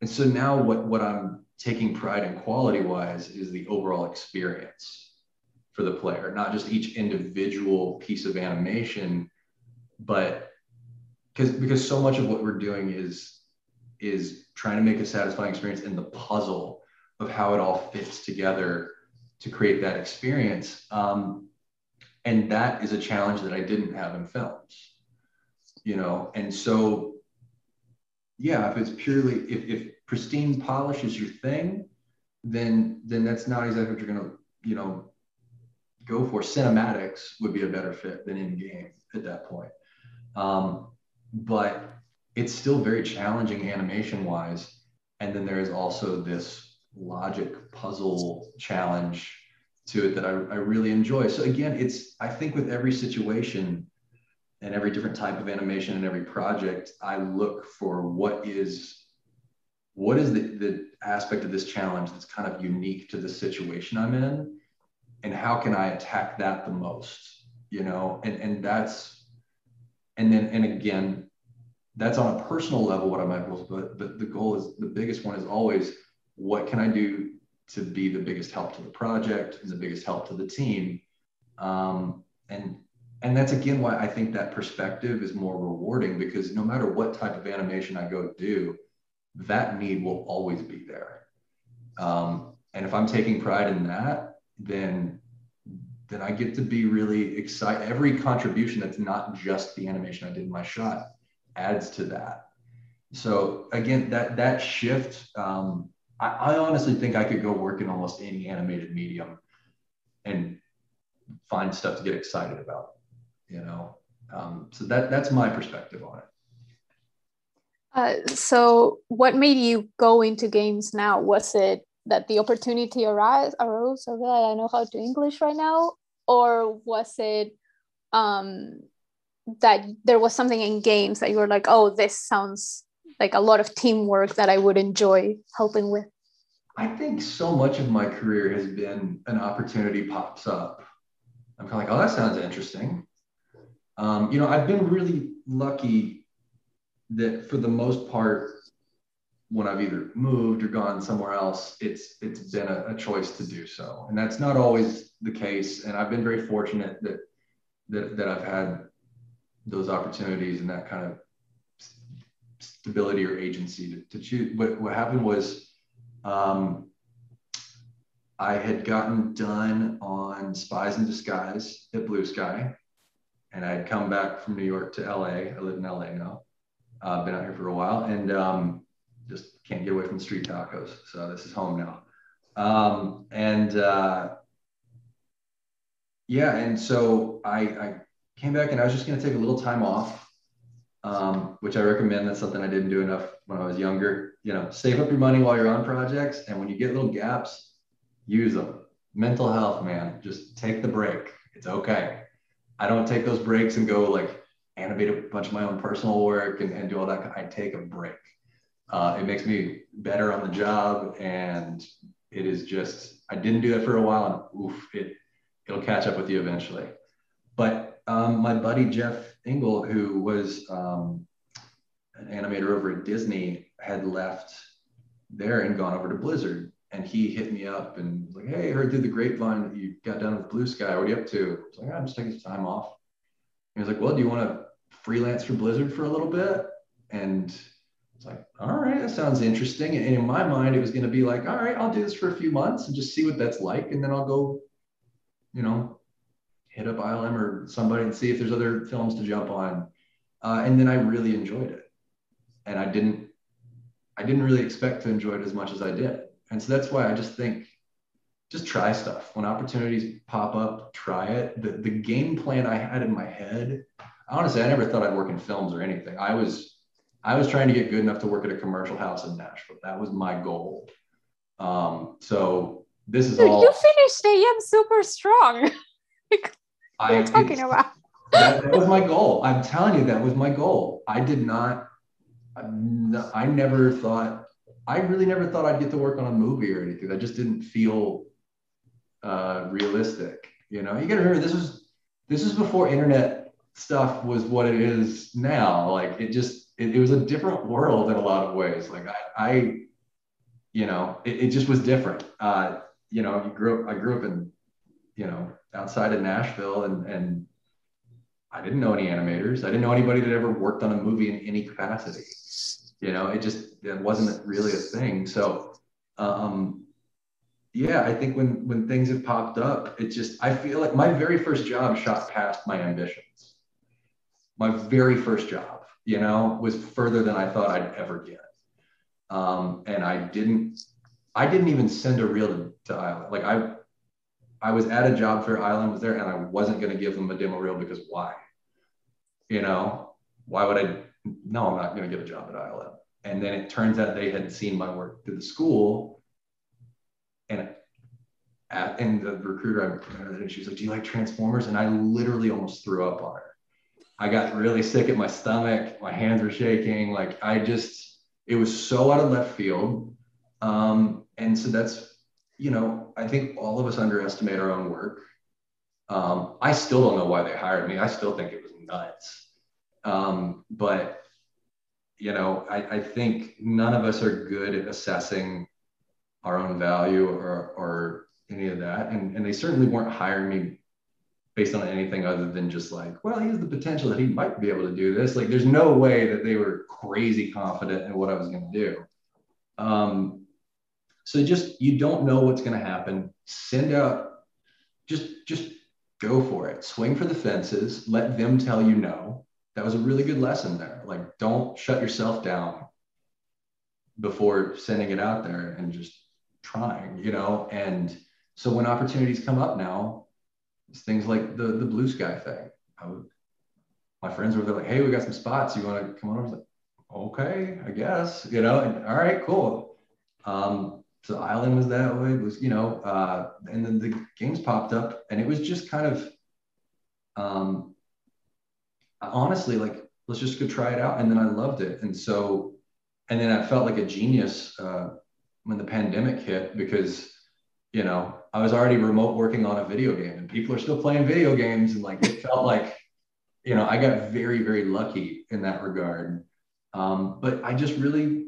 and so now what what I'm taking pride in quality wise is the overall experience for the player, not just each individual piece of animation, but because because so much of what we're doing is is trying to make a satisfying experience and the puzzle of how it all fits together to create that experience. Um, and that is a challenge that I didn't have in films, you know. And so, yeah, if it's purely if, if pristine polish is your thing, then then that's not exactly what you're gonna, you know, go for. Cinematics would be a better fit than in game at that point. Um, but it's still very challenging animation wise. And then there is also this logic puzzle challenge to it that I, I really enjoy. So again, it's I think with every situation and every different type of animation and every project, I look for what is what is the, the aspect of this challenge that's kind of unique to the situation I'm in and how can I attack that the most, you know? And and that's and then and again, that's on a personal level what are my goals, but but the goal is the biggest one is always what can I do to be the biggest help to the project and the biggest help to the team. Um, and and that's again why I think that perspective is more rewarding because no matter what type of animation I go do, that need will always be there. Um, and if I'm taking pride in that, then then I get to be really excited. Every contribution that's not just the animation I did in my shot adds to that. So again, that that shift um, I, I honestly think I could go work in almost any animated medium and find stuff to get excited about, you know? Um, so that that's my perspective on it. Uh, so what made you go into games now? Was it that the opportunity arise, arose, or that I know how to English right now? Or was it um, that there was something in games that you were like, oh, this sounds like a lot of teamwork that I would enjoy helping with? I think so much of my career has been an opportunity pops up. I'm kind of like, oh, that sounds interesting. Um, you know, I've been really lucky that for the most part, when I've either moved or gone somewhere else, it's it's been a, a choice to do so, and that's not always the case. And I've been very fortunate that that that I've had those opportunities and that kind of stability or agency to, to choose. But what happened was um, I had gotten done on Spies in Disguise at Blue Sky, and I had come back from New York to LA. I live in LA now. I've uh, been out here for a while, and um, can't get away from street tacos. So this is home now. Um, and uh, yeah, and so I, I came back, and I was just going to take a little time off um, which I recommend. That's something I didn't do enough when I was younger. You know, save up your money while you're on projects, and when you get little gaps, use them. Mental health, man, just take the break. It's okay. I don't take those breaks and go like animate a bunch of my own personal work and, and do all that. I take a break. Uh, it makes me better on the job, and it is just I didn't do that for a while, and oof, it it'll catch up with you eventually. But um, my buddy Jeff Engel, who was um, an animator over at Disney, had left there and gone over to Blizzard. And he hit me up and was like, Hey, I heard through the grapevine that you got done with Blue Sky. What are you up to? I was like, I'm just taking some time off. And he was like, Well, do you want to freelance for Blizzard for a little bit? And it's like, all right, that sounds interesting. And in my mind, it was going to be like, all right, I'll do this for a few months and just see what that's like. And then I'll go, you know, hit up ILM or somebody and see if there's other films to jump on. Uh, and then I really enjoyed it. And I didn't, I didn't really expect to enjoy it as much as I did. And so that's why I just think, just try stuff. When opportunities pop up, try it. The, the game plan I had in my head, honestly, I never thought I'd work in films or anything. I was, I was trying to get good enough to work at a commercial house in Nashville. That was my goal. Um, so this is Dude, all. You finished AM super strong. I, are talking about? that, that was my goal. I'm telling you, that was my goal. I did not, I never thought, I really never thought I'd get to work on a movie or anything. That just didn't feel uh, realistic. You know, you got to remember this was this was before internet stuff was what it is now. Like it just it, it was a different world in a lot of ways. Like I, I you know, it, it just was different. Uh, you know, you grew up. I grew up in, you know, outside of Nashville, and and I didn't know any animators. I didn't know anybody that ever worked on a movie in any capacity. You know, it just it wasn't really a thing. So, um, yeah, I think when when things have popped up, it just I feel like my very first job shot past my ambitions. My very first job, you know, was further than I thought I'd ever get. Um, and I didn't I didn't even send a reel to, to ILM. Like I I was at a job fair, ILM was there, and I wasn't going to give them a demo reel because why? You know, why would I? No, I'm not going to get a job at ILM. And then it turns out they had seen my work through the school, and at, and the recruiter, I, she was like, "Do you like Transformers?" And I literally almost threw up on her. I got really sick at my stomach. My hands were shaking. Like I just, it was so out of left field. Um, and so that's, you know, I think all of us underestimate our own work. Um, I still don't know why they hired me. I still think it was nuts. Um, but, you know, I, I think none of us are good at assessing our own value or, or any of that. And, and they certainly weren't hiring me based on anything other than just like, well, he has the potential that he might be able to do this. Like, there's no way that they were crazy confident in what I was going to do. Um, so just you don't know what's going to happen. Send out, just just go for it. Swing for the fences. Let them tell you no. That was a really good lesson there. Like don't shut yourself down before sending it out there and just trying, you know. And so when opportunities come up now, it's things like the the blue sky thing. I would, my friends were like, "Hey, we got some spots. You want to come on?" I was like, "Okay, I guess." You know, and all right, cool. Um, so ILM was that way. It was you know, uh, and then the games popped up, and it was just kind of, um, honestly, like let's just go try it out, and then I loved it, and so, and then I felt like a genius uh, when the pandemic hit because, you know, I was already remote working on a video game, and people are still playing video games, and like it felt like, you know, I got very very lucky in that regard, um, but I just really,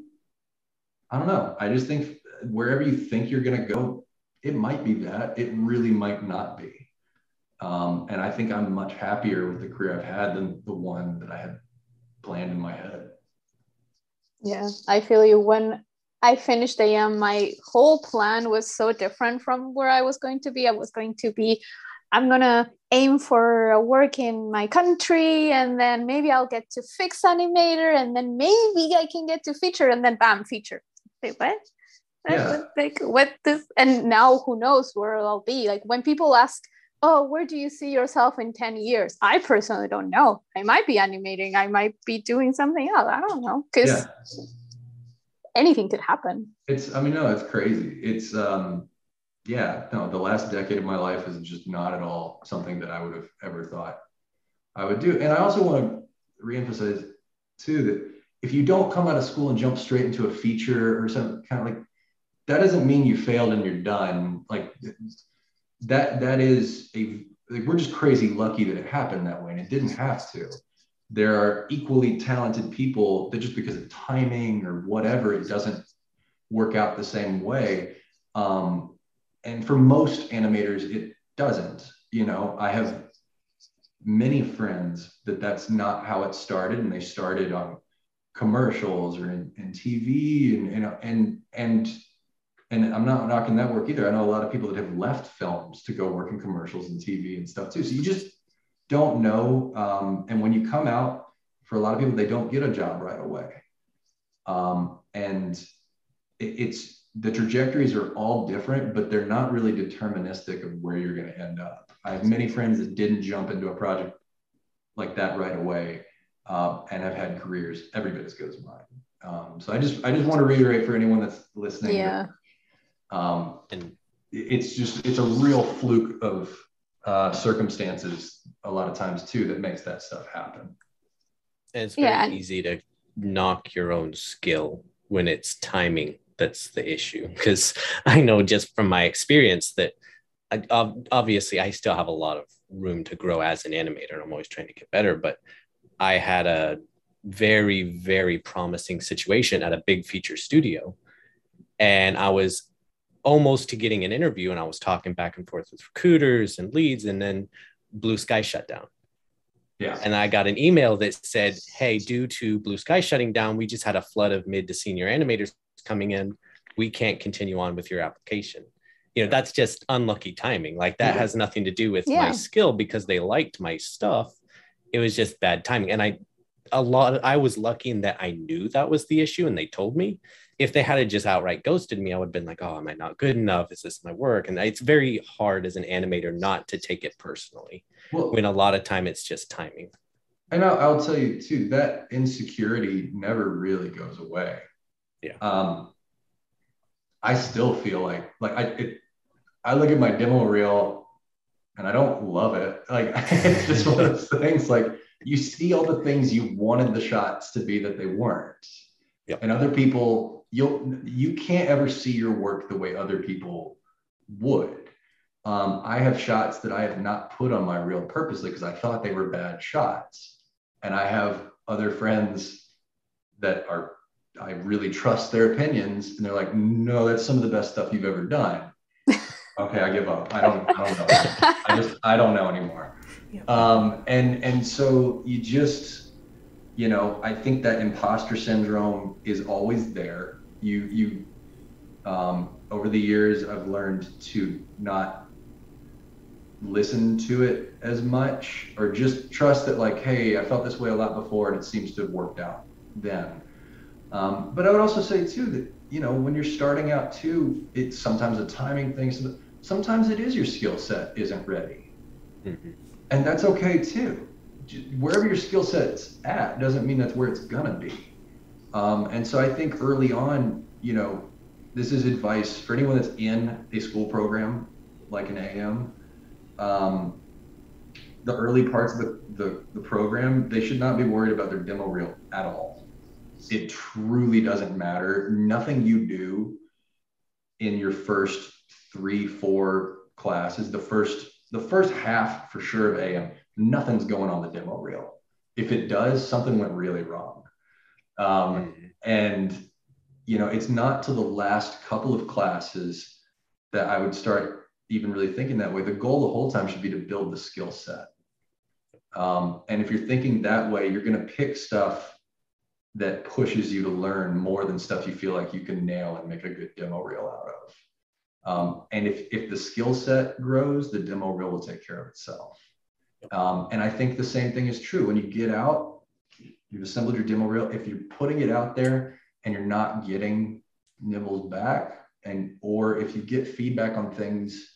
I don't know, I just think wherever you think you're going to go, it might be that. It really might not be. Um, and I think I'm much happier with the career I've had than the one that I had planned in my head. Yeah, I feel you. When I finished AM, my whole plan was so different from where I was going to be. I was going to be, I'm going to aim for a work in my country, and then maybe I'll get to fix animator, and then maybe I can get to feature, and then bam, feature. Wait, what? yeah. like what this and now who knows where i'll be like when people ask oh where do you see yourself in 10 years i personally don't know i might be animating i might be doing something else i don't know because yeah. Anything could happen it's i mean no it's crazy it's um yeah no the last decade of my life is just not at all something that i would have ever thought i would do and i also want to reemphasize too that if you don't come out of school and jump straight into a feature or something kind of like that doesn't mean you failed and you're done. Like that, that is a, like, we're just crazy lucky that it happened that way and it didn't have to. There are equally talented people that just because of timing or whatever, it doesn't work out the same way. Um, and for most animators, it doesn't. You know, I have many friends that that's not how it started, and they started on commercials or in, in TV, and know, and and and I'm not knocking that work either. I know a lot of people that have left films to go work in commercials and TV and stuff too. So you just don't know. Um, and when you come out, for a lot of people, they don't get a job right away. Um, and it, it's the trajectories are all different, but they're not really deterministic of where you're going to end up. I have many friends that didn't jump into a project like that right away uh, and have had careers every bit as good as mine. Um, so I just I just want to reiterate for anyone that's listening. Yeah. Um, and it's just it's a real fluke of uh, circumstances a lot of times too that makes that stuff happen. And it's very yeah. easy to knock your own skill when it's timing that's the issue because I know just from my experience that I, obviously I still have a lot of room to grow as an animator. and I'm always trying to get better, but I had a very, very promising situation at a big feature studio. And I was almost to getting an interview and I was talking back and forth with recruiters and leads, and then Blue Sky shut down. Yeah. And I got an email that said, Hey, due to Blue Sky shutting down, we just had a flood of mid to senior animators coming in. We can't continue on with your application. You know, that's just unlucky timing. Like that yeah. has nothing to do with yeah. my skill because they liked my stuff. It was just bad timing. And I, a lot, I was lucky in that I knew that was the issue and they told me. If they had it just outright ghosted me, I would have been like, oh, am I not good enough? Is this my work? And it's very hard as an animator not to take it personally well, when a lot of time it's just timing. And I'll, I'll tell you too, that insecurity never really goes away. Yeah. Um, I still feel like, like I, it, I look at my demo reel and I don't love it. Like it's just one of those things. Like you see all the things you wanted the shots to be that they weren't. Yep. And other people, you'll you can't ever see your work the way other people would. Um, I have shots that I have not put on my reel purposely because I thought they were bad shots. And I have other friends that are, I really trust their opinions. And they're like, no, that's some of the best stuff you've ever done. okay, I give up. I don't, I don't know. I just, I don't know anymore. Yeah. Um, and, and so you just, you know, I think that imposter syndrome is always there. You, you, um, over the years, I've learned to not listen to it as much or just trust that like hey i felt this way a lot before and it seems to have worked out then. Um, but i would also say too that you know when you're starting out too it's sometimes a timing thing sometimes it is your skill set isn't ready. Mm-hmm. and that's okay too. Wherever your skill set's at doesn't mean that's where it's gonna be um, and so i think early on you know this is advice for anyone that's in a school program like an am um, the early parts of the, the, the program, they should not be worried about their demo reel at all. It truly doesn't matter. Nothing you do in your first three, four classes, the first the first half for sure of AM, nothing's going on the demo reel. If it does, something went really wrong. Um, mm-hmm. and you know, it's not till the last couple of classes that I would start even really thinking that way. The goal the whole time should be to build the skill set. Um, and if you're thinking that way, you're going to pick stuff that pushes you to learn more than stuff you feel like you can nail and make a good demo reel out of. Um, and if, if the skill set grows, the demo reel will take care of itself. Um, and I think the same thing is true when you get out, you've assembled your demo reel. If you're putting it out there and you're not getting nibbles back, and or if you get feedback on things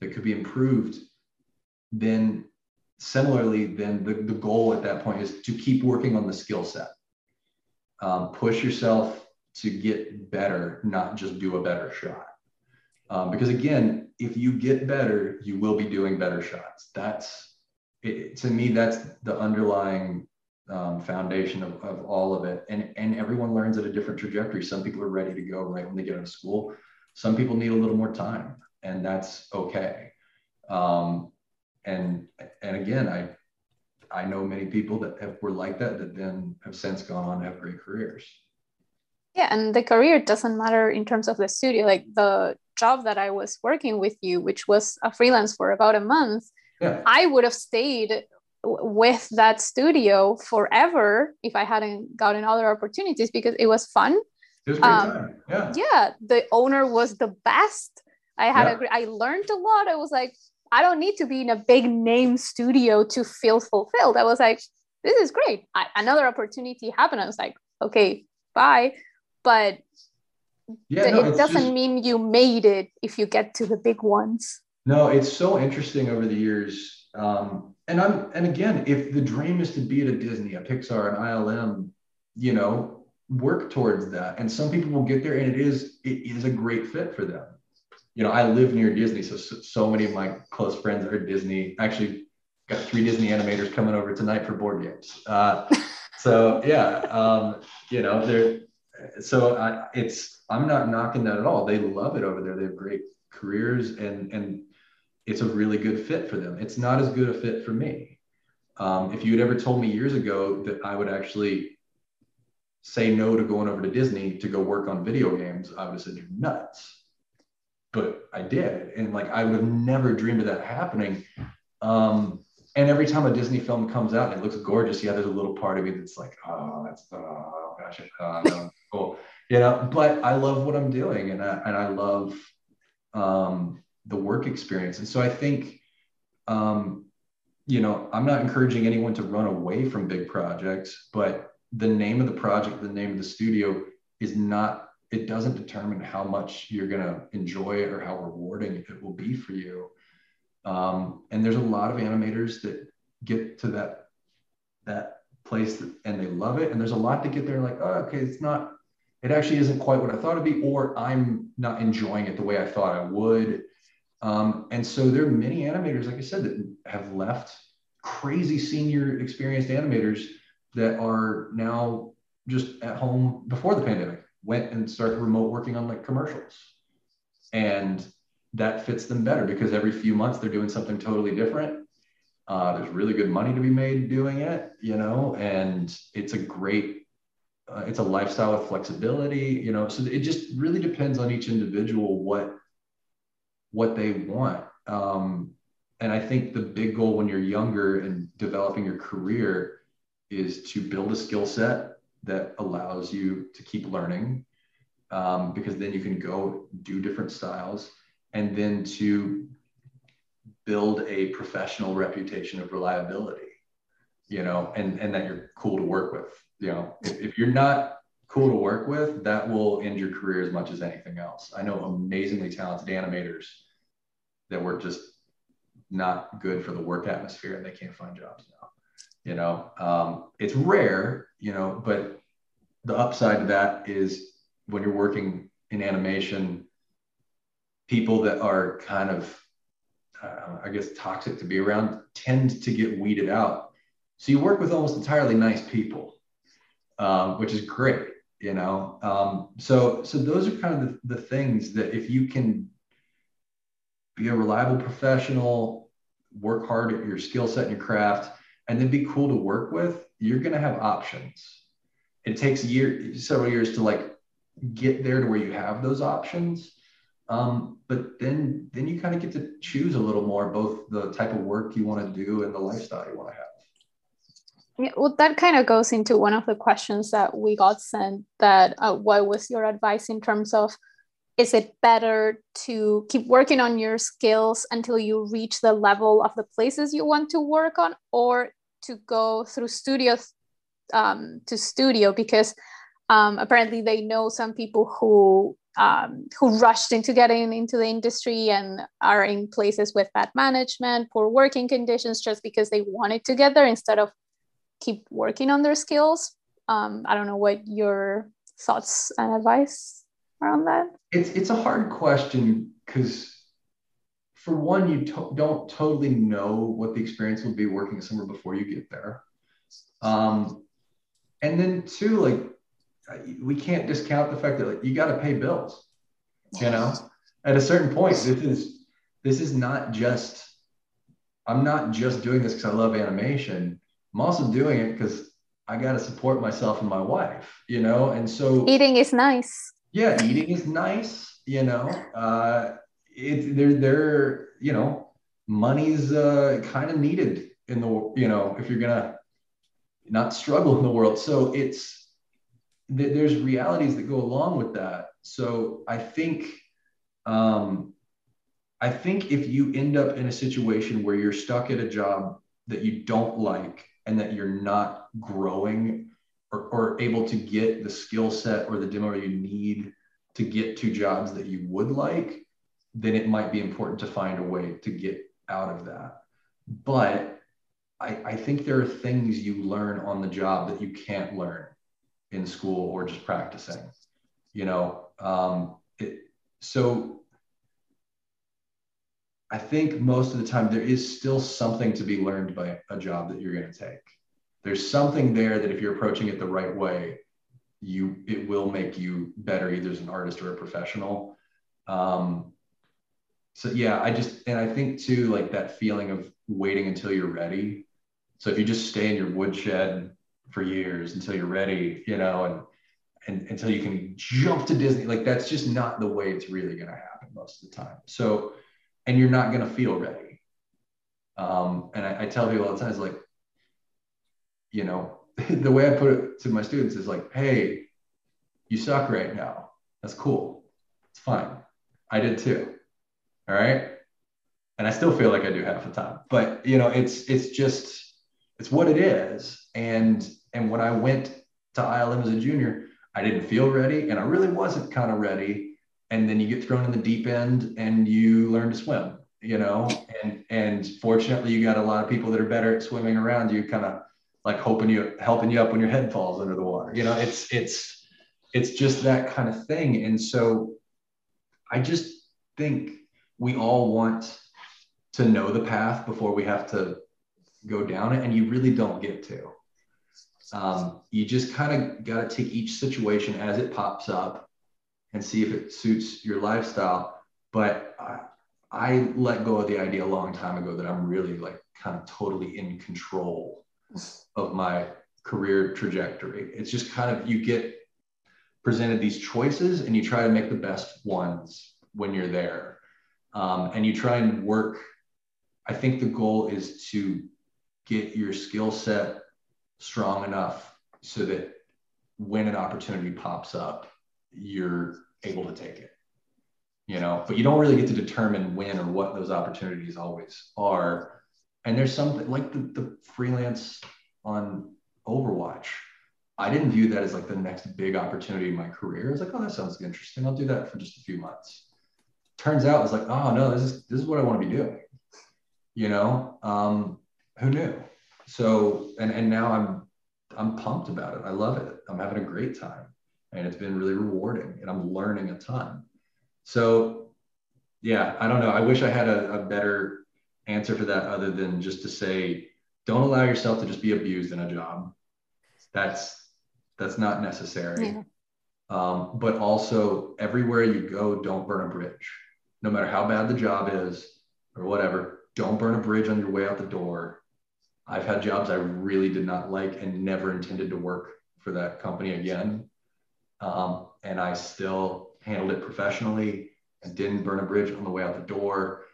that could be improved, then similarly, then the, the goal at that point is to keep working on the skill set. Um, push yourself to get better, not just do a better shot. Um, because again, if you get better, you will be doing better shots. That's it, to me, that's the underlying um, foundation of, of all of it. And, and everyone learns at a different trajectory. Some people are ready to go right when they get out of school. Some people need a little more time and that's okay. Um, and and again, I I know many people that have, were like that that then have since gone on to have great careers. Yeah, and the career doesn't matter in terms of the studio. Like the job that I was working with you, which was a freelance for about a month, yeah. I would have stayed with that studio forever if I hadn't gotten other opportunities because it was fun. It was um. Yeah. Yeah. The owner was the best. I had yeah. a great, I learned a lot. I was like, I don't need to be in a big name studio to feel fulfilled. I was like, this is great. I, another opportunity happened. I was like, okay, bye. But yeah, no, it doesn't just, mean you made it if you get to the big ones. No, it's so interesting over the years. Um, and I'm and again, if the dream is to be at a Disney, a Pixar, an ILM, you know, work towards that. And some people will get there, and it is it is a great fit for them you know, I live near Disney, so so many of my close friends are at Disney. Actually, got three Disney animators coming over tonight for board games. Uh, so yeah, um, you know, they're so I, it's I'm not knocking that at all. They love it over there. They have great careers, and and it's a really good fit for them. It's not as good a fit for me. Um, if you had ever told me years ago that I would actually say no to going over to Disney to go work on video games, I would have said you're nuts. But I did, and like I would have never dreamed of that happening. Um, and every time a Disney film comes out and it looks gorgeous, yeah, there's a little part of me that's like, oh, that's oh gosh, oh, cool, you know. But I love what I'm doing, and I and I love um, the work experience, and so I think, um, you know, I'm not encouraging anyone to run away from big projects, but the name of the project, the name of the studio, is not. It doesn't determine how much you're gonna enjoy it or how rewarding it will be for you um, and there's a lot of animators that get to that that place that, and they love it. And there's a lot to get there like, oh, okay, it's not, it actually isn't quite what I thought it'd be, or I'm not enjoying it the way I thought I would. Um, and so there are many animators, like I said, that have left crazy senior experienced animators that are now just at home before the pandemic, went and started remote working on like commercials. And that fits them better because every few months they're doing something totally different. Uh, there's really good money to be made doing it, you know, and it's a great, uh, it's a lifestyle with flexibility, you know. So it just really depends on each individual what what they want. Um, and I think the big goal when you're younger and developing your career is to build a skill set that allows you to keep learning, um, because then you can go do different styles and then to build a professional reputation of reliability you know and and that you're cool to work with you know if, if you're not cool to work with that will end your career as much as anything else i know amazingly talented animators that were just not good for the work atmosphere and they can't find jobs now you know um, it's rare you know but the upside to that is when you're working in animation people that are kind of, uh, I guess, toxic to be around tend to get weeded out. So you work with almost entirely nice people, um, which is great, you know. Um, so so those are kind of the, the things that if you can be a reliable professional, work hard at your skill set and your craft, and then be cool to work with, you're going to have options. It takes year, several years to like get there to where you have those options. Um, but then then you kind of get to choose a little more both the type of work you want to do and the lifestyle you want to have. Yeah, well, that kind of goes into one of the questions that we got sent. That uh, what was your advice in terms of is it better to keep working on your skills until you reach the level of the places you want to work on, or to go through studio um, to studio because um, apparently they know some people who um, who rushed into getting into the industry and are in places with bad management, poor working conditions, just because they wanted to get there instead of keep working on their skills. Um, I don't know what your thoughts and advice are on that. It's it's a hard question because for one, you to- don't totally know what the experience will be working somewhere before you get there. Um, and then two, like we can't discount the fact that like, you got to pay bills. You know, at a certain point, this is this is not just. I'm not just doing this because I love animation. I'm also doing it because I got to support myself and my wife. You know, and so eating is nice. Yeah, eating is nice. You know, uh, it's there. There, you know, money's uh, kind of needed in the. You know, if you're gonna not struggle in the world, so it's th- there's realities that go along with that. So I think, um, I think if you end up in a situation where you're stuck at a job that you don't like and that you're not growing or, or able to get the skill set or the demo you need to get to jobs that you would like, then it might be important to find a way to get out of that. But I, I think there are things you learn on the job that you can't learn in school or just practicing you know um, it, so i think most of the time there is still something to be learned by a job that you're going to take there's something there that if you're approaching it the right way you it will make you better either as an artist or a professional um, so yeah, I just and I think too like that feeling of waiting until you're ready. So if you just stay in your woodshed for years until you're ready, you know, and and until you can jump to Disney, like that's just not the way it's really going to happen most of the time. So, and you're not going to feel ready. Um, and I, I tell people all the time, it's like, you know, the way I put it to my students is like, hey, you suck right now. That's cool. It's fine. I did too. All right. And I still feel like I do half the time. But you know, it's it's just it's what it is. And and when I went to ILM as a junior, I didn't feel ready and I really wasn't kind of ready. And then you get thrown in the deep end and you learn to swim, you know, and and fortunately you got a lot of people that are better at swimming around you, kind of like hoping you helping you up when your head falls under the water. You know, it's it's it's just that kind of thing. And so I just think we all want to know the path before we have to go down it, and you really don't get to. Um, you just kind of got to take each situation as it pops up and see if it suits your lifestyle. But I, I let go of the idea a long time ago that I'm really like kind of totally in control of my career trajectory. It's just kind of you get presented these choices and you try to make the best ones when you're there. Um, and you try and work. I think the goal is to get your skill set strong enough so that when an opportunity pops up, you're able to take it. You know, but you don't really get to determine when or what those opportunities always are. And there's something like the, the freelance on Overwatch. I didn't view that as like the next big opportunity in my career. I was like, oh, that sounds interesting. I'll do that for just a few months. Turns out it's like, oh no, this is this is what I want to be doing. You know, um, who knew? So and and now I'm I'm pumped about it. I love it. I'm having a great time, and it's been really rewarding, and I'm learning a ton. So yeah, I don't know. I wish I had a, a better answer for that other than just to say don't allow yourself to just be abused in a job. That's that's not necessary. Yeah. Um, but also everywhere you go, don't burn a bridge. No matter how bad the job is or whatever, don't burn a bridge on your way out the door. I've had jobs I really did not like and never intended to work for that company again. Um, and I still handled it professionally and didn't burn a bridge on the way out the door.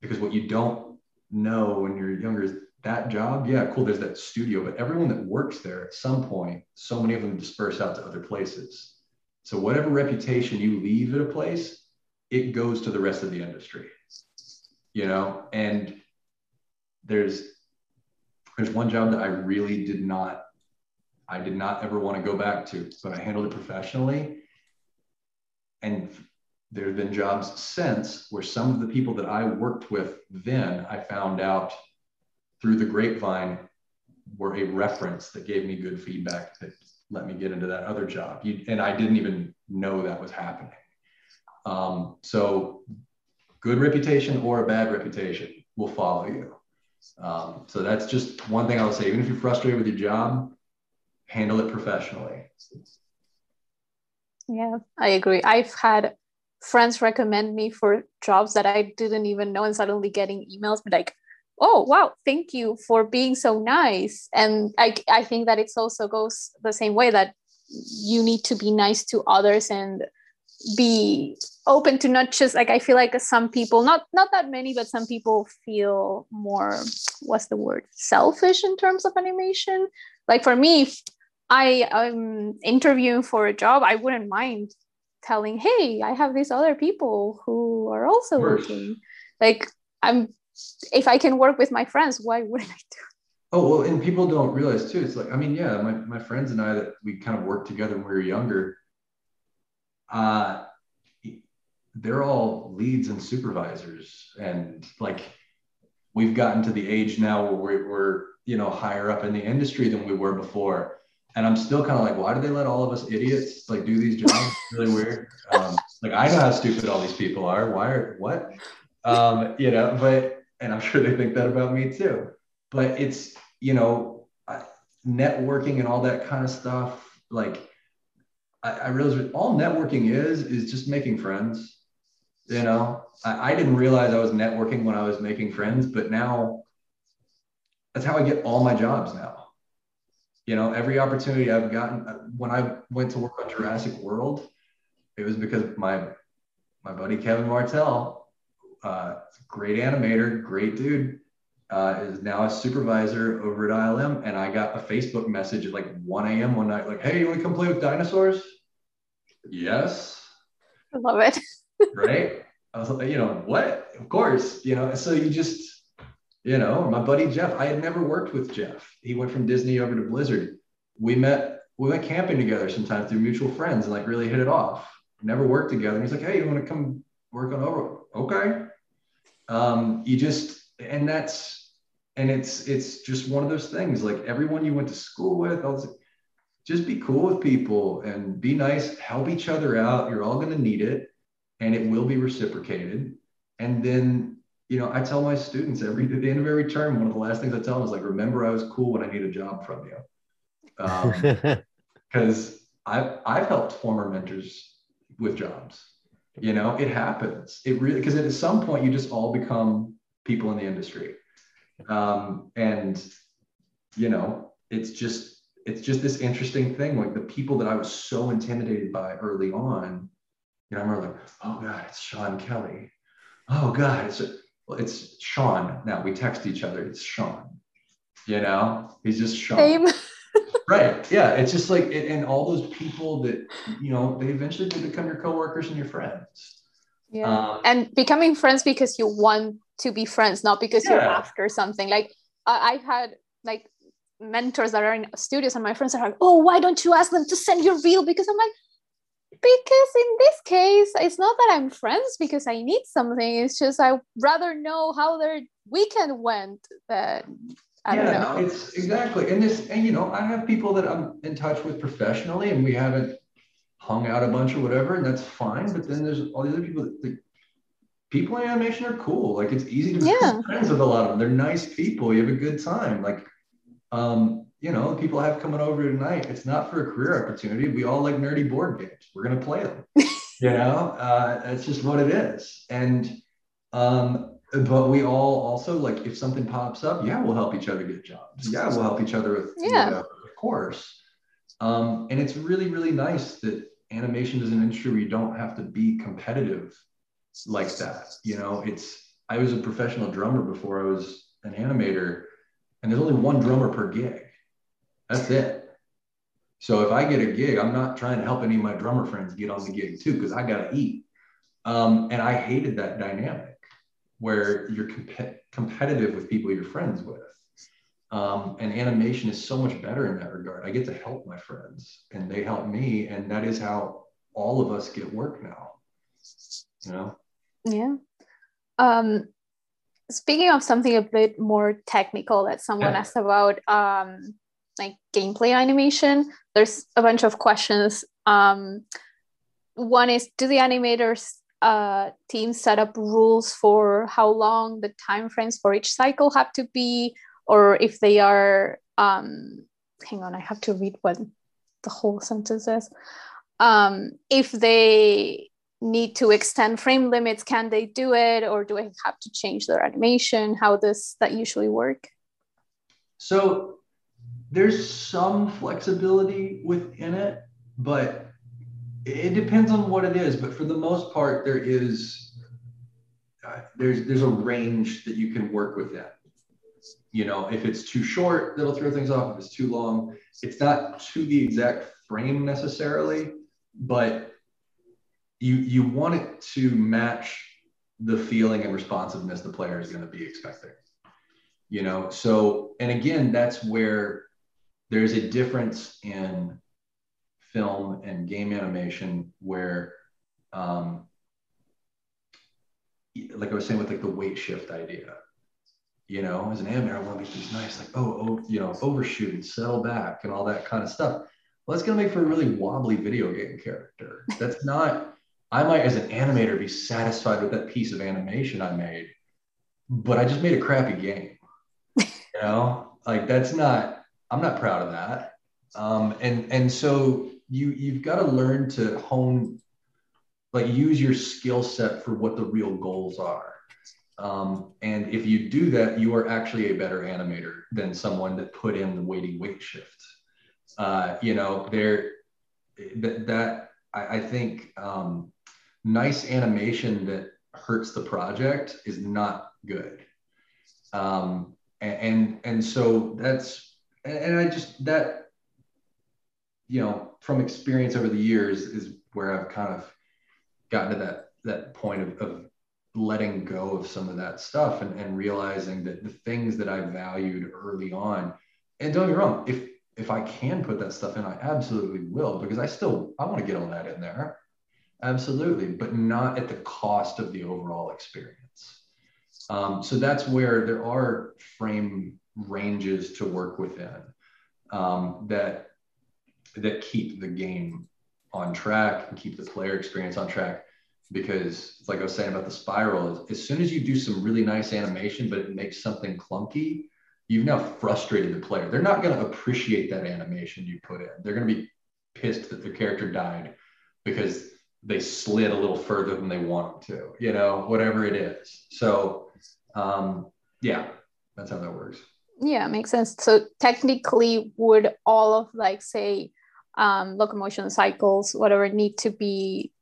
Because what you don't know when you're younger is that job, yeah, cool, there's that studio, but everyone that works there at some point, so many of them disperse out to other places. So whatever reputation you leave at a place, it goes to the rest of the industry. You know, and there's there's one job that I really did not I did not ever want to go back to, but I handled it professionally. And there have been jobs since where some of the people that I worked with then I found out through the grapevine were a reference that gave me good feedback that let me get into that other job. You, and I didn't even know that was happening. Um, so, good reputation or a bad reputation will follow you. Um, so, that's just one thing I'll say. Even if you're frustrated with your job, handle it professionally. Yeah, I agree. I've had friends recommend me for jobs that I didn't even know and suddenly getting emails but like, oh wow thank you for being so nice. And i i think that it also goes the same way that you need to be nice to others and be open to not just like i feel like some people not not that many but some people feel more what's the word selfish in terms of animation. Like for me if i am interviewing for a job i wouldn't mind telling hey i have these other people who are also looking like i'm if I can work with my friends, why wouldn't I do? Oh well, and people don't realize too. It's like I mean, yeah, my my friends and I that we kind of worked together when we were younger. Uh, they're all leads and supervisors, and like we've gotten to the age now where we're, we're you know higher up in the industry than we were before. And I'm still kind of like, why do they let all of us idiots like do these jobs? It's really weird. Um, like I know how stupid all these people are. Why are what? Um, you know, but and I'm sure they think that about me too. But it's you know networking and all that kind of stuff. Like I, I realize all networking is is just making friends. You know, I, I didn't realize I was networking when I was making friends, but now that's how I get all my jobs now. You know, every opportunity I've gotten uh, when I went to work on Jurassic World, it was because my my buddy Kevin Martel, uh, great animator, great dude, uh, is now a supervisor over at ILM. And I got a Facebook message at like 1 a.m. one night, like, hey, you want to come play with dinosaurs? Yes. I love it. right? I was like, you know, what? Of course, you know. So you just, you know, my buddy Jeff, I had never worked with Jeff. He went from Disney over to Blizzard. We met, we went camping together sometimes through mutual friends and like really hit it off. Never worked together. And he's like, hey, you want to come work on over? Okay. Um, you just, and that's, and it's, it's just one of those things. Like everyone you went to school with, just be cool with people and be nice, help each other out. You're all going to need it and it will be reciprocated. And then, you know, I tell my students every at the end of every term, one of the last things I tell them is like, remember, I was cool when I need a job from you. Because um, I've I've helped former mentors with jobs. You know, it happens. It really because at some point you just all become people in the industry. Um, and you know, it's just it's just this interesting thing. Like the people that I was so intimidated by early on you know, I remember like, oh God, it's Shawn Kelly. Oh God, it's well, it's Shawn. Now we text each other. It's Shawn. You know, he's just Shawn. Same. right. Yeah. It's just like, it, and all those people that you know, they eventually do become your coworkers and your friends. Yeah. Um, and becoming friends because you want to be friends, not because yeah. you're after something. Like I, I've had like mentors that are in studios, and my friends are like, "Oh, why don't you ask them to send your reel?" Because I'm like, because in this case it's not that i'm friends because i need something. It's just i rather know how their weekend went than I yeah, don't know. it's exactly and this and you know i have people that i'm in touch with professionally and we haven't hung out a bunch or whatever and that's fine but then there's all the other people that like, people in animation are cool. Like it's easy to be yeah. friends with a lot of them. They're nice people. You have a good time. Like um you know, people have coming over tonight, it's not for a career opportunity. We all like nerdy board games. We're going to play them. you know, uh, that's just what it is. And, um, but we all also like if something pops up, yeah, we'll help each other get jobs. Yeah, we'll help each other with, yeah, whatever, of course. Um, and it's really, really nice that animation is an industry where you don't have to be competitive like that. You know, it's I was a professional drummer before I was an animator, and there's only one drummer per gig. That's it. So if I get a gig, I'm not trying to help any of my drummer friends get on the gig too, because I got to eat. Um, and I hated that dynamic where you're comp- competitive with people you're friends with. Um, and animation is so much better in that regard. I get to help my friends and they help me. And that is how all of us get work now. You know? Yeah. Um, speaking of something a bit more technical that someone yeah. asked about, um, like gameplay animation there's a bunch of questions. Um, one is do the animators uh, team set up rules for how long the time frames for each cycle have to be? Or if they are um, hang on i have to read what the whole sentence is. Um, if they need to extend frame limits can they do it? Or do i have to change their animation? How does that usually work? So there's some flexibility within it, but it depends on what it is. But for the most part, there is uh, there's there's a range that you can work within. You know, if it's too short, that'll throw things off. If it's too long, it's not to the exact frame necessarily, but you you want it to match the feeling and responsiveness the player is going to be expecting you know so and again that's where there's a difference in film and game animation where um, like I was saying with like the weight shift idea, you know, as an animator, I want to make these nice, like, oh, oh, you know, overshoot and settle back and all that kind of stuff. Well, that's going to make for a really wobbly video game character. That's not, I might, as an animator, be satisfied with that piece of animation I made, but I just made a crappy game. You know, like that's not, I'm not proud of that. Um, and and so you you've got to learn to hone like use your skill set for what the real goals are. Um, and if you do that, you are actually a better animator than someone that put in the waiting weight shift. Uh, you know, there that, that I, I think um, nice animation that hurts the project is not good. Um, and, and and so that's and I just that you know from experience over the years is where I've kind of gotten to that that point of, of letting go of some of that stuff and, and realizing that the things that I valued early on, and don't get me wrong, if if I can put that stuff in, I absolutely will because I still I want to get all that in there. Absolutely, but not at the cost of the overall experience. Um, so that's where there are frame ranges to work within um, that that keep the game on track and keep the player experience on track because like I was saying about the spiral, as soon as you do some really nice animation, but it makes something clunky, you've now frustrated the player. They're not going to appreciate that animation you put in. They're going to be pissed that their character died because they slid a little further than they want them to, you know, whatever it is. So, um, yeah, that's how that works. Yeah, makes sense. So technically, would all of like say um, locomotion cycles, whatever, need to be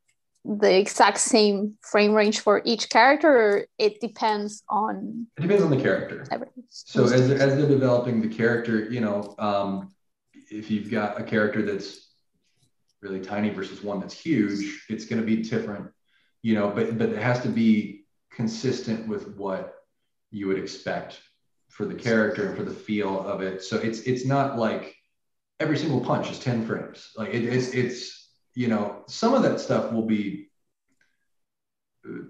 the exact same frame range for each character or it depends on it depends on the character everything. so as, as they're developing the character you know um, if you've got a character that's really tiny versus one that's huge it's going to be different you know but but it has to be consistent with what you would expect for the character and for the feel of it. So it's it's not like every single punch is 10 frames. Like it, it's it's you know, some of that stuff will be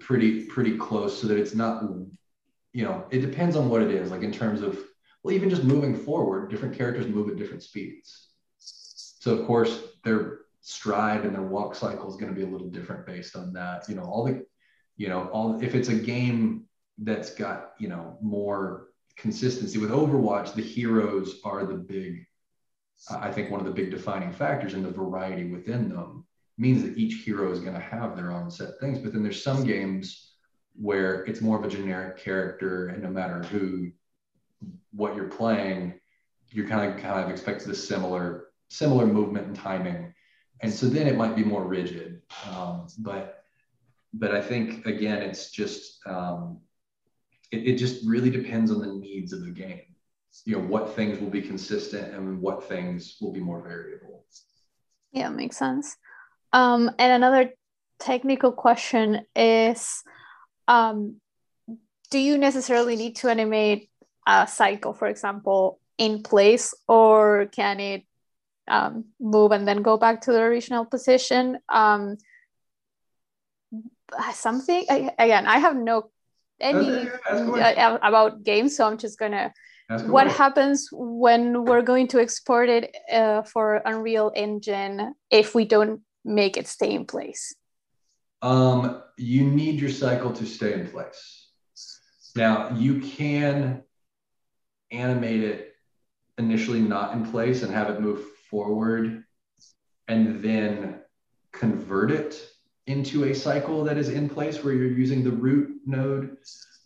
pretty pretty close so that it's not you know it depends on what it is like in terms of well even just moving forward different characters move at different speeds. So of course their stride and their walk cycle is going to be a little different based on that. You know all the you know all if it's a game that's got you know more consistency with overwatch the heroes are the big I think one of the big defining factors in the variety within them means that each hero is going to have their own set things. But then there's some games where it's more of a generic character, and no matter who, what you're playing, you're kind of kind of expected a similar similar movement and timing, and so then it might be more rigid. Um, but but I think again, it's just um, it, it just really depends on the needs of the game. You know what things will be consistent and what things will be more variable. Yeah makes sense. Um, and another technical question is um, do you necessarily need to animate a cycle for example in place or can it um, move and then go back to the original position? Um, something I, again i have no any uh, about games so i'm just gonna what happens when we're going to export it uh, for Unreal Engine if we don't make it stay in place? Um, you need your cycle to stay in place. Now, you can animate it initially not in place and have it move forward and then convert it into a cycle that is in place where you're using the root node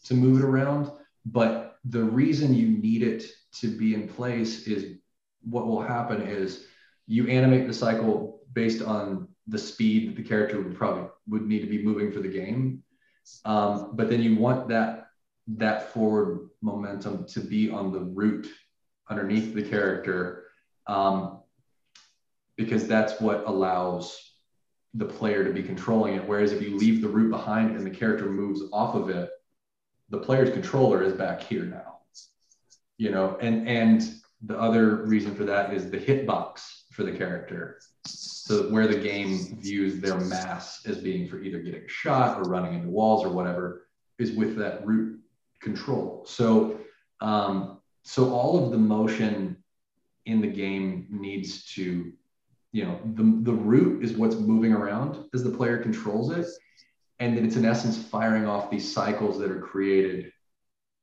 to move it around. But the reason you need it to be in place is what will happen is you animate the cycle based on the speed that the character would probably would need to be moving for the game um, but then you want that that forward momentum to be on the root underneath the character um, because that's what allows the player to be controlling it whereas if you leave the root behind and the character moves off of it the player's controller is back here now. You know and and the other reason for that is the hitbox for the character. So where the game views their mass as being for either getting shot or running into walls or whatever is with that root control. So um, so all of the motion in the game needs to you know the, the root is what's moving around as the player controls it. And then it's in essence firing off these cycles that are created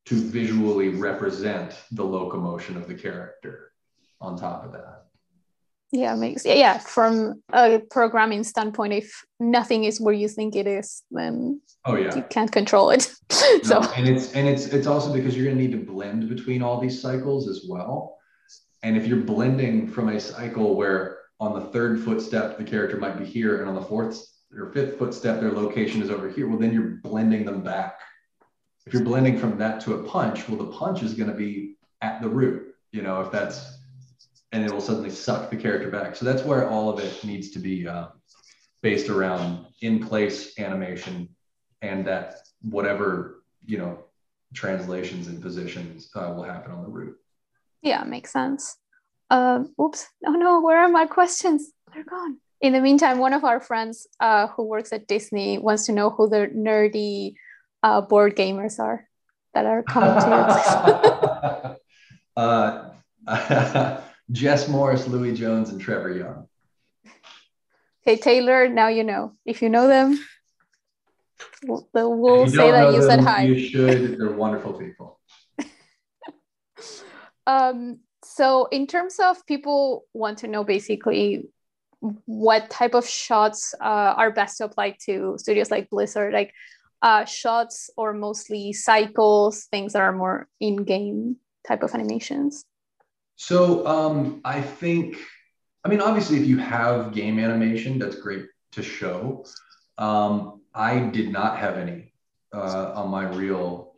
to visually represent the locomotion of the character on top of that. Yeah makes yeah from a programming standpoint if nothing is where you think it is then oh yeah. you can't control it. So no, and it's and it's it's also because you're going to need to blend between all these cycles as well. And if you're blending from a cycle where on the third footstep the character might be here and on the fourth or fifth footstep their location is over here well then you're blending them back if you're blending from that to a punch well the punch is going to be at the root you know if that's and it will suddenly suck the character back. So that's where all of it needs to be uh, based around in place animation and that whatever, you know, translations and positions uh, will happen on the root. Yeah, makes sense. Um, oops. Oh no, where are my questions? They're gone. In the meantime, one of our friends uh, who works at Disney wants to know who the nerdy uh, board gamers are that are coming to uh, Jess Morris, Louis Jones, and Trevor Young. Okay, Taylor, now you know. If you know them, we'll, we'll say that you them, said hi. You should. They're wonderful people. um, so, in terms of people want to know basically what type of shots uh, are best to apply to studios like Blizzard, like uh, shots or mostly cycles, things that are more in game type of animations? So um, I think, I mean, obviously, if you have game animation, that's great to show. Um, I did not have any uh, on my reel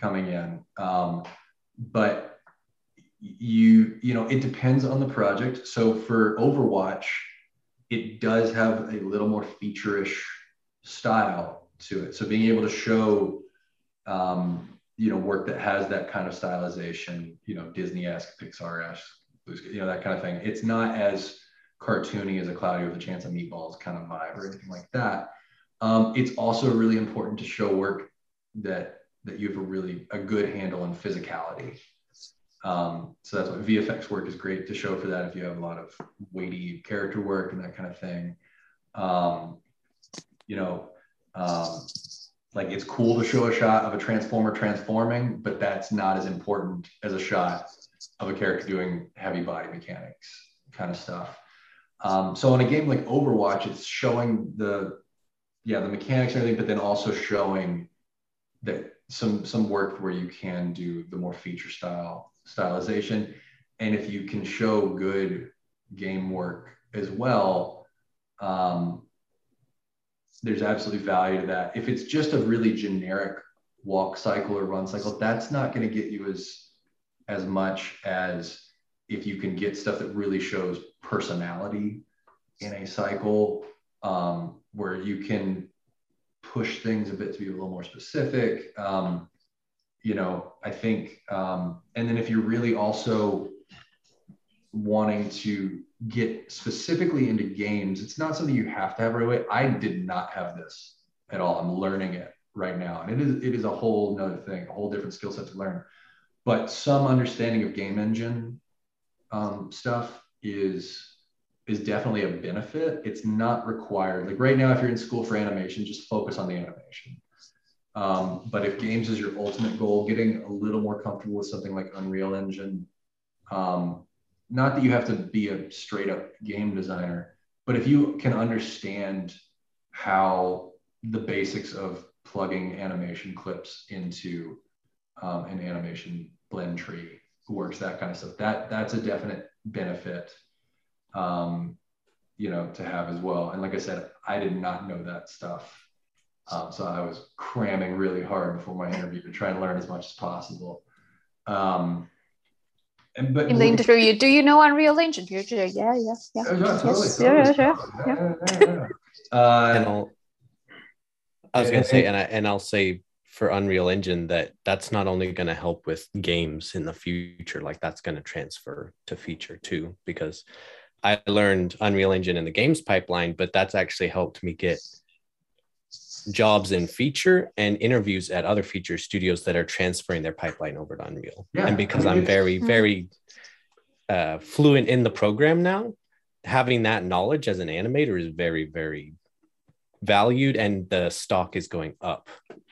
coming in, um, but you you know it depends on the project. So for Overwatch, it does have a little more feature-ish style to it. So being able to show um, you know work that has that kind of stylization you know disney-esque pixar-esque you know that kind of thing it's not as cartoony as a cloudy with a chance of meatballs kind of vibe or anything like that um, it's also really important to show work that that you have a really a good handle on physicality um, so that's what vfx work is great to show for that if you have a lot of weighty character work and that kind of thing um, you know um, like it's cool to show a shot of a transformer transforming, but that's not as important as a shot of a character doing heavy body mechanics kind of stuff. Um, so in a game like Overwatch, it's showing the yeah the mechanics and everything, but then also showing that some some work where you can do the more feature style stylization, and if you can show good game work as well, um, there's absolutely value to that. If it's just a really generic walk cycle or run cycle, that's not going to get you as as much as if you can get stuff that really shows personality in a cycle um, where you can push things a bit to be a little more specific. Um, you know, I think, um, and then if you're really also wanting to get specifically into games, it's not something you have to have right away. I did not have this at all. I'm learning it right now. And it is it is a whole nother thing, a whole different skill set to learn. But some understanding of game engine um, stuff is is definitely a benefit. It's not required. Like right now, if you're in school for animation, just focus on the animation. Um, but if games is your ultimate goal, getting a little more comfortable with something like Unreal Engine, um, not that you have to be a straight up game designer, but if you can understand how the basics of plugging animation clips into um, an animation blend tree works, that kind of stuff, that that's a definite benefit, um, you know, to have as well. And like I said, I did not know that stuff. Um, so I was cramming really hard before my interview to try and learn as much as possible. Um, but in the interview, do you know Unreal Engine? You're yeah, yeah, yeah. yeah, totally, yes. totally, yeah, yeah, yeah. Uh, and I'll, I was gonna say, and I and I'll say for Unreal Engine that that's not only going to help with games in the future, like that's going to transfer to feature too, because I learned Unreal Engine in the games pipeline, but that's actually helped me get jobs in feature and interviews at other feature studios that are transferring their pipeline over to Unreal. Yeah, and because I am very, hmm. very uh, fluent in the program now, having that knowledge as an animator is very, very valued, and the stock is going up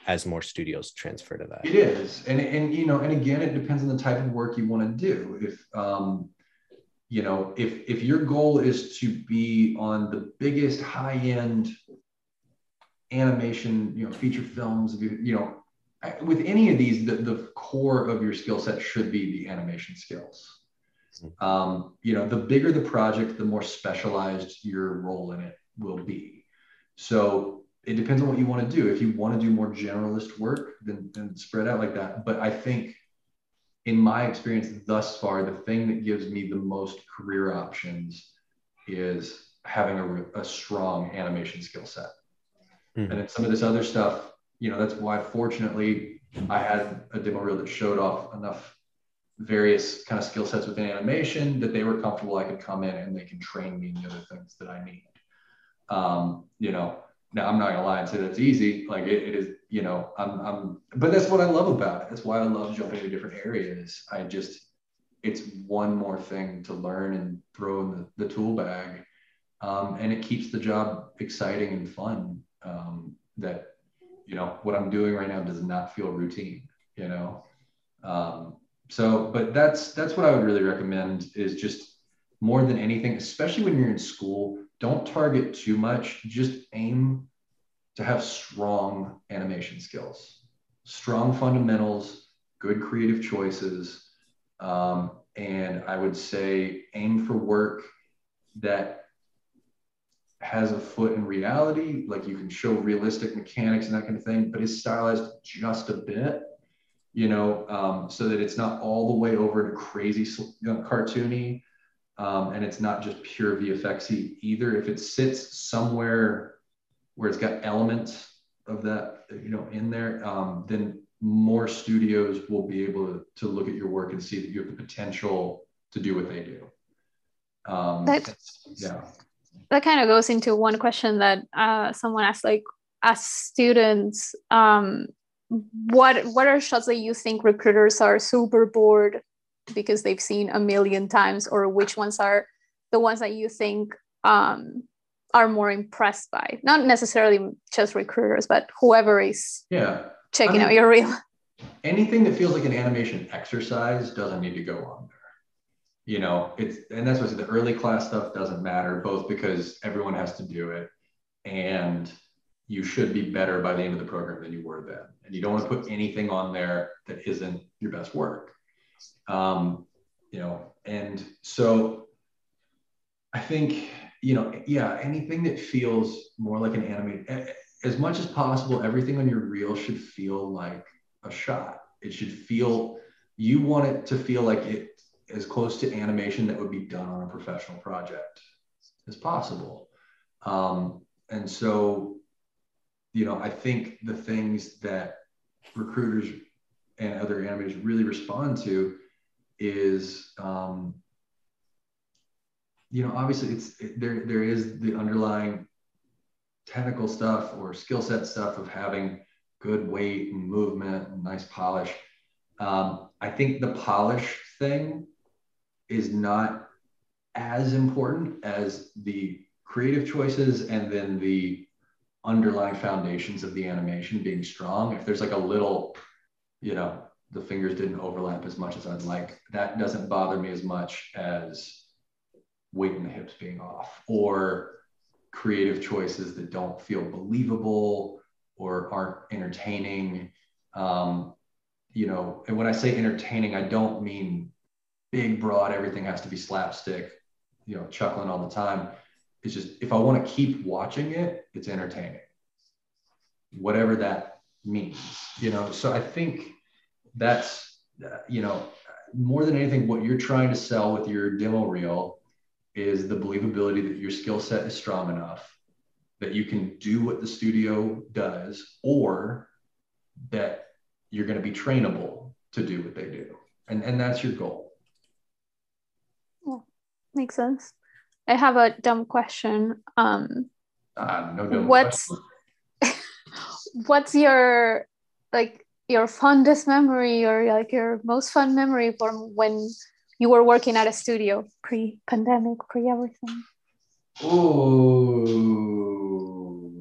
as more studios transfer to that. It is, and and you know, and again, it depends on the type of work you want to do. If um, you know, if if your goal is to be on the biggest high end animation, you know, feature films, you know, with any of these, the, the core of your skill set should be the animation skills. Hmm. Um, you know, the bigger the project, the more specialized your role in it will be. So it depends on what you want to do. If you want to do more generalist work, then, then spread out like that. But I think in my experience thus far, the thing that gives me the most career options is having a, a strong animation skill set. Mm-hmm. And then some of this other stuff, you know, that's why fortunately I had a demo reel that showed off enough various kind of skill sets within animation that they were comfortable I could come in and they can train me in the other things that I need. Um, you know, now I'm not gonna lie and say that's easy. Like it, it is, you know, I'm, I'm, but that's what I love about it. That's why I love jumping into different areas. I just, it's one more thing to learn and throw in the, the tool bag. Um, and it keeps the job exciting and fun. Um, that, you know, what I'm doing right now does not feel routine, you know? Um, so, but that's, that's what I would really recommend is just more than anything, especially when you're in school, don't target too much. Just aim to have strong animation skills, strong fundamentals, good creative choices. Um, and I would say aim for work that has a foot in reality, like you can show realistic mechanics and that kind of thing, but it's stylized just a bit, you know, um, so that it's not all the way over to crazy you know, cartoony, um, and it's not just pure VFXy either. If it sits somewhere where it's got elements of that, you know, in there, um, then more studios will be able to, to look at your work and see that you have the potential to do what they do. Um, yeah. That kind of goes into one question that uh, someone asked, like, as students, um, what what are shots that you think recruiters are super bored because they've seen a million times or which ones are the ones that you think um, are more impressed by? Not necessarily just recruiters but whoever is yeah. checking I mean, out your reel. anything that feels like an animation exercise doesn't need to go on you know it's and that's what the early class stuff doesn't matter both because everyone has to do it and you should be better by the end of the program than you were then and you don't want to put anything on there that isn't your best work um, you know, and so I think, you know, yeah, anything that feels more like an animated, as much as possible, everything on your reel should feel like a shot. It should feel, you want it to feel like it as close to animation that would be done on a professional project as possible. Um, and so, you know, I think the things that recruiters and other animators really respond to is um, you know obviously it's it, there there is the underlying technical stuff or skill set stuff of having good weight and movement and nice polish um, i think the polish thing is not as important as the creative choices and then the underlying foundations of the animation being strong if there's like a little you know the fingers didn't overlap as much as I'd like. That doesn't bother me as much as weight in the hips being off or creative choices that don't feel believable or aren't entertaining. Um, you know, and when I say entertaining, I don't mean big, broad, everything has to be slapstick, you know, chuckling all the time. It's just if I want to keep watching it, it's entertaining. Whatever that means, you know. So I think that's you know more than anything what you're trying to sell with your demo reel is the believability that your skill set is strong enough that you can do what the studio does or that you're going to be trainable to do what they do and and that's your goal makes sense i have a dumb question um uh, no dumb what's what's your like your fondest memory or like your most fun memory from when you were working at a studio pre-pandemic, pre-everything? Oh,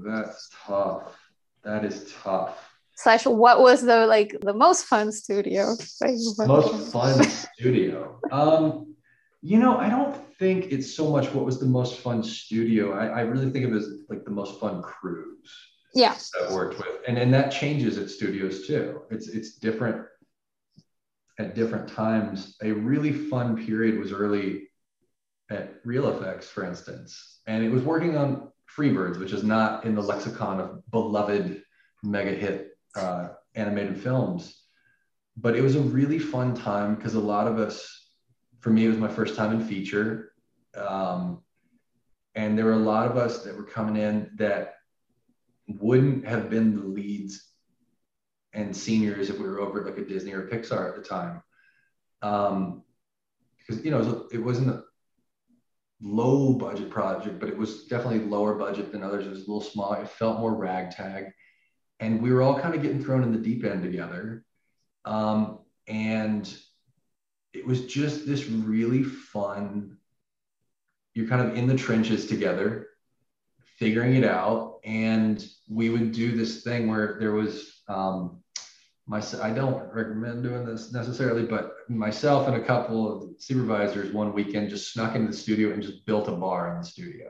that's tough. That is tough. Slash, what was the like the most fun studio? Most fun studio. Um, You know, I don't think it's so much what was the most fun studio. I, I really think of it as like the most fun crews. Yeah. That I've worked with. And and that changes at studios too. It's it's different at different times. A really fun period was early at Reel FX, for instance. And it was working on Free Birds, which is not in the lexicon of beloved mega hit uh, animated films. But it was a really fun time because a lot of us for me, it was my first time in feature. Um, and there were a lot of us that were coming in that wouldn't have been the leads and seniors if we were over at like a Disney or Pixar at the time. Um, because, you know, it wasn't a low budget project, but it was definitely lower budget than others. It was a little small. It felt more ragtag. And we were all kind of getting thrown in the deep end together. Um, and it was just this really fun you're kind of in the trenches together figuring it out. And we would do this thing where there was um, my i don't recommend doing this necessarily but myself and a couple of supervisors one weekend just snuck into the studio and just built a bar in the studio.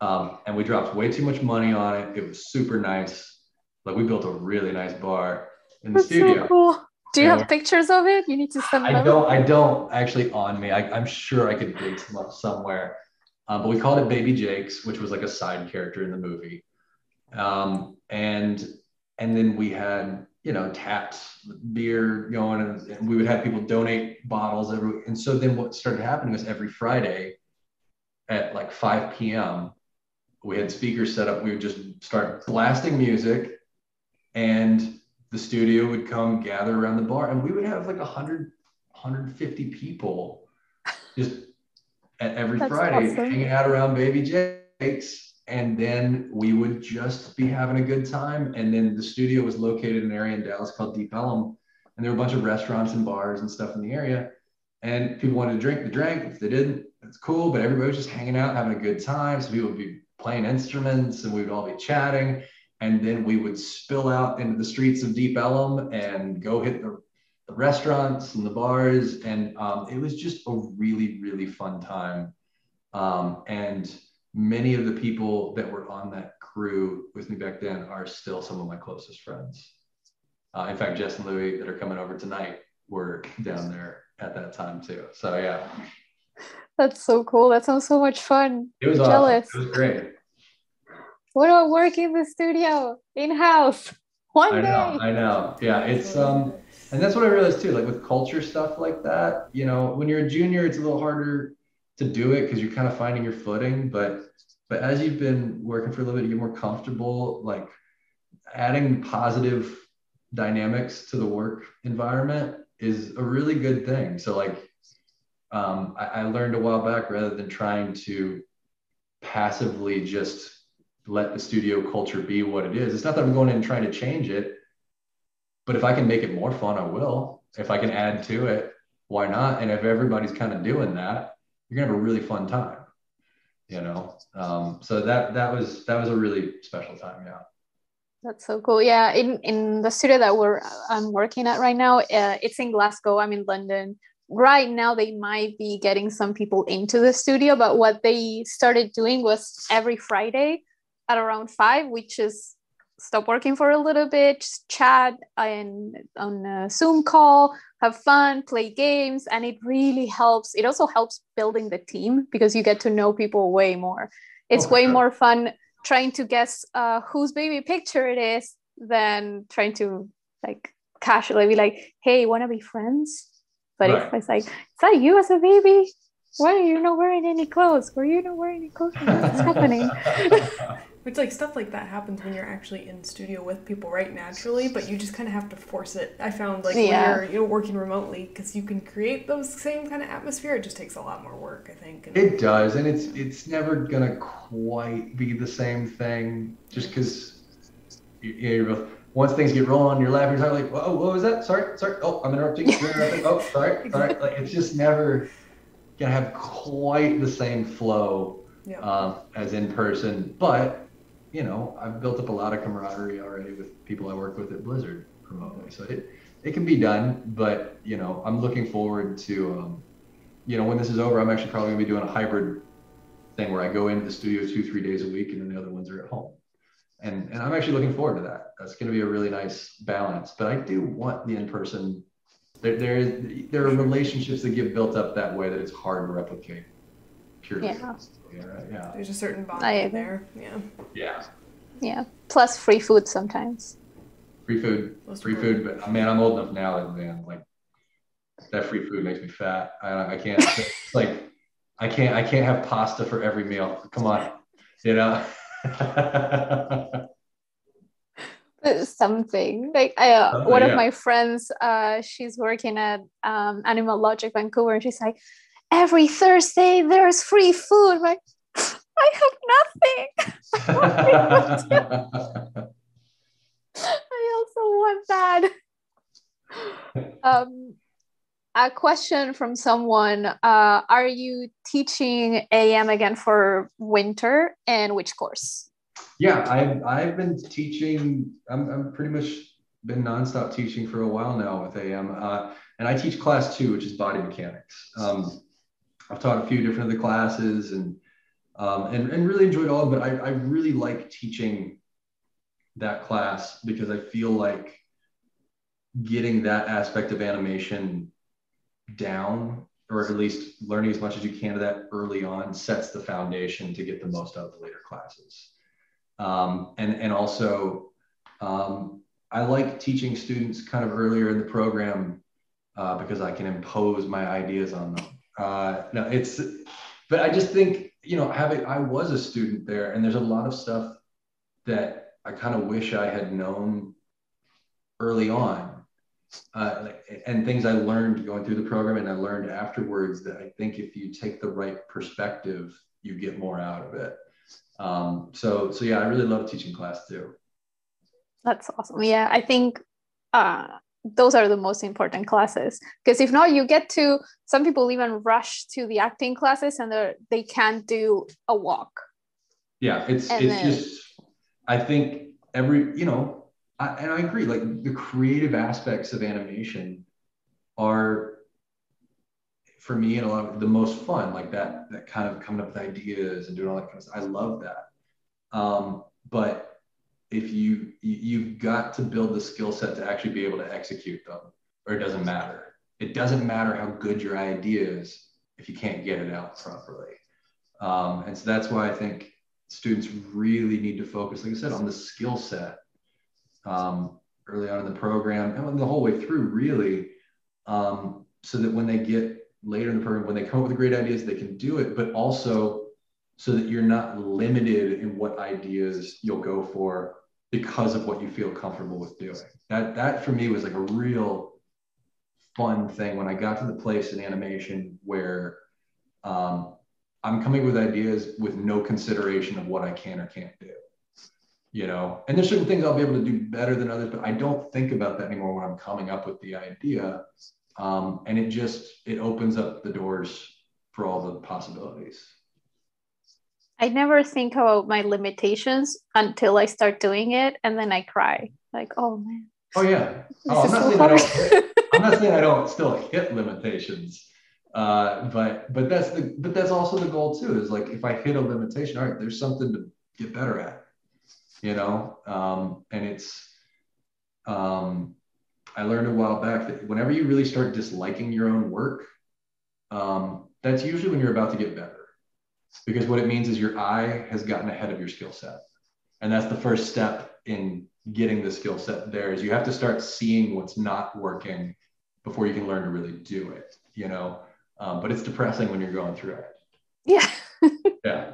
Um, and we dropped way too much money on it. It was super nice. Like we built a really nice bar in the That's studio. so cool. Do you have pictures of it? You need to send them. I don't. I don't actually on me. I, am sure I could dig some up somewhere. Um, but we called it Baby Jake's, which was like a side character in the movie. Um, and and then we had you know taps, beer going, and, and we would have people donate bottles every. And so then what started happening was every Friday at like 5 p.m. we had speakers set up. We would just start blasting music and the studio would come gather around the bar and we would have like 100 150 people just at every That's friday awesome. hanging out around baby jake's and then we would just be having a good time and then the studio was located in an area in dallas called Deep Ellum and there were a bunch of restaurants and bars and stuff in the area and people wanted to drink the drink if they didn't it's cool but everybody was just hanging out having a good time so people would be playing instruments and we would all be chatting and then we would spill out into the streets of Deep Ellum and go hit the, the restaurants and the bars. And um, it was just a really, really fun time. Um, and many of the people that were on that crew with me back then are still some of my closest friends. Uh, in fact, Jess and Louie that are coming over tonight were down there at that time too. So yeah. That's so cool. That sounds so much fun. It was jealous. Awesome. It was great. What do I work in the studio in house one I day? Know, I know. Yeah, it's um, and that's what I realized too. Like with culture stuff like that, you know, when you're a junior, it's a little harder to do it because you're kind of finding your footing. But but as you've been working for a little bit, you get more comfortable. Like adding positive dynamics to the work environment is a really good thing. So like um, I, I learned a while back rather than trying to passively just let the studio culture be what it is. It's not that I'm going in and trying to change it, but if I can make it more fun, I will. If I can add to it, why not? And if everybody's kind of doing that, you're gonna have a really fun time. You know, um, so that that was that was a really special time. Yeah. That's so cool. Yeah, in in the studio that we're I'm working at right now, uh, it's in Glasgow. I'm in London. Right now, they might be getting some people into the studio, but what they started doing was every Friday at around five, we just stop working for a little bit, just chat and on a Zoom call, have fun, play games, and it really helps. It also helps building the team because you get to know people way more. It's oh, way sure. more fun trying to guess uh, whose baby picture it is than trying to like casually be like, "Hey, want to be friends?" But right. if it's like, "Is that you as a baby?" Why are you not wearing any clothes? Were you not wearing any clothes? What's happening? Which like stuff like that happens when you're actually in studio with people, right? Naturally, but you just kind of have to force it. I found like yeah. when you're you know working remotely because you can create those same kind of atmosphere. It just takes a lot more work, I think. And it does, and it's it's never gonna quite be the same thing, just because you, you're both. Once things get rolling on your lap, you're like, "Oh, what was that? Sorry, sorry. Oh, I'm interrupting. You're interrupting. Oh, sorry, sorry." Like it's just never gonna have quite the same flow yeah. um, as in person, but you know, I've built up a lot of camaraderie already with people I work with at Blizzard remotely. So it, it can be done, but you know, I'm looking forward to um, you know, when this is over, I'm actually probably gonna be doing a hybrid thing where I go into the studio two, three days a week, and then the other ones are at home. And and I'm actually looking forward to that. That's gonna be a really nice balance. But I do want the in-person. There, there is there are relationships that get built up that way that it's hard to replicate. Purely. Yeah. Yeah. Yeah. There's a certain bond there. Yeah. Yeah. Yeah. Plus free food sometimes. Free food. Most free food. But man, I'm old enough now that man, like that free food makes me fat. I, I can't like I can't I can't have pasta for every meal. Come on, you know. something like I, uh, oh, one yeah. of my friends uh, she's working at um, animal logic vancouver and she's like every thursday there's free food like i have nothing i also want that um, a question from someone uh, Are you teaching AM again for winter and which course? Yeah, I've, I've been teaching, I'm, I'm pretty much been nonstop teaching for a while now with AM. Uh, and I teach class two, which is body mechanics. Um, I've taught a few different of the classes and, um, and, and really enjoyed all. But I, I really like teaching that class because I feel like getting that aspect of animation down or at least learning as much as you can of that early on sets the foundation to get the most out of the later classes um, and and also um, i like teaching students kind of earlier in the program uh, because i can impose my ideas on them uh, no it's but i just think you know having i was a student there and there's a lot of stuff that i kind of wish i had known early on uh, and things I learned going through the program and I learned afterwards that I think if you take the right perspective, you get more out of it. Um, so, so yeah, I really love teaching class two. That's awesome. Yeah, I think uh, those are the most important classes because if not, you get to some people even rush to the acting classes and they can't do a walk. Yeah, it's and it's then, just I think every you know I, and I agree. Like the creative aspects of animation are, for me, and a lot of the most fun. Like that, that kind of coming up with ideas and doing all that kind of stuff. I love that. Um, but if you you've got to build the skill set to actually be able to execute them, or it doesn't matter. It doesn't matter how good your idea is if you can't get it out properly. Um, and so that's why I think students really need to focus, like I said, on the skill set um, early on in the program and the whole way through, really, um, so that when they get later in the program, when they come up with great ideas, they can do it, but also so that you're not limited in what ideas you'll go for because of what you feel comfortable with doing. That that for me was like a real fun thing when I got to the place in animation where um, I'm coming with ideas with no consideration of what I can or can't do you know? And there's certain things i'll be able to do better than others but i don't think about that anymore when i'm coming up with the idea. Um, and it just it opens up the doors for all the possibilities i never think about my limitations until i start doing it and then i cry. Like oh man. Oh yeah. Oh, I'm, not so saying I don't hit, I'm not saying i don't still hit limitations uh, but but that's the but that's also the goal too is like if i hit a limitation all right there's something to get better at you know, um, and it's, um, I learned a while back that whenever you really start disliking your own work, um, that's usually when you're about to get better. Because what it means is your eye has gotten ahead of your skill set. And that's the first step in getting the skill set there is you have to start seeing what's not working before you can learn to really do it, you know? Um, but it's depressing when you're going through it. Yeah. yeah.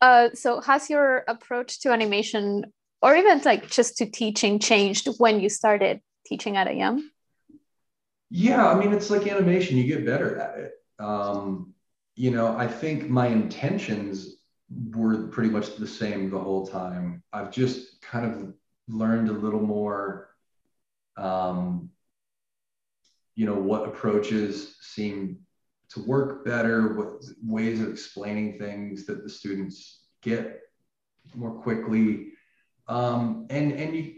Uh, so has your approach to animation or even like just to teaching changed when you started teaching at AM? Yeah, I mean, it's like animation, you get better at it. Um, you know, I think my intentions were pretty much the same the whole time. I've just kind of learned a little more, um, you know, what approaches seem to work better, what ways of explaining things that the students get more quickly. Um, and and you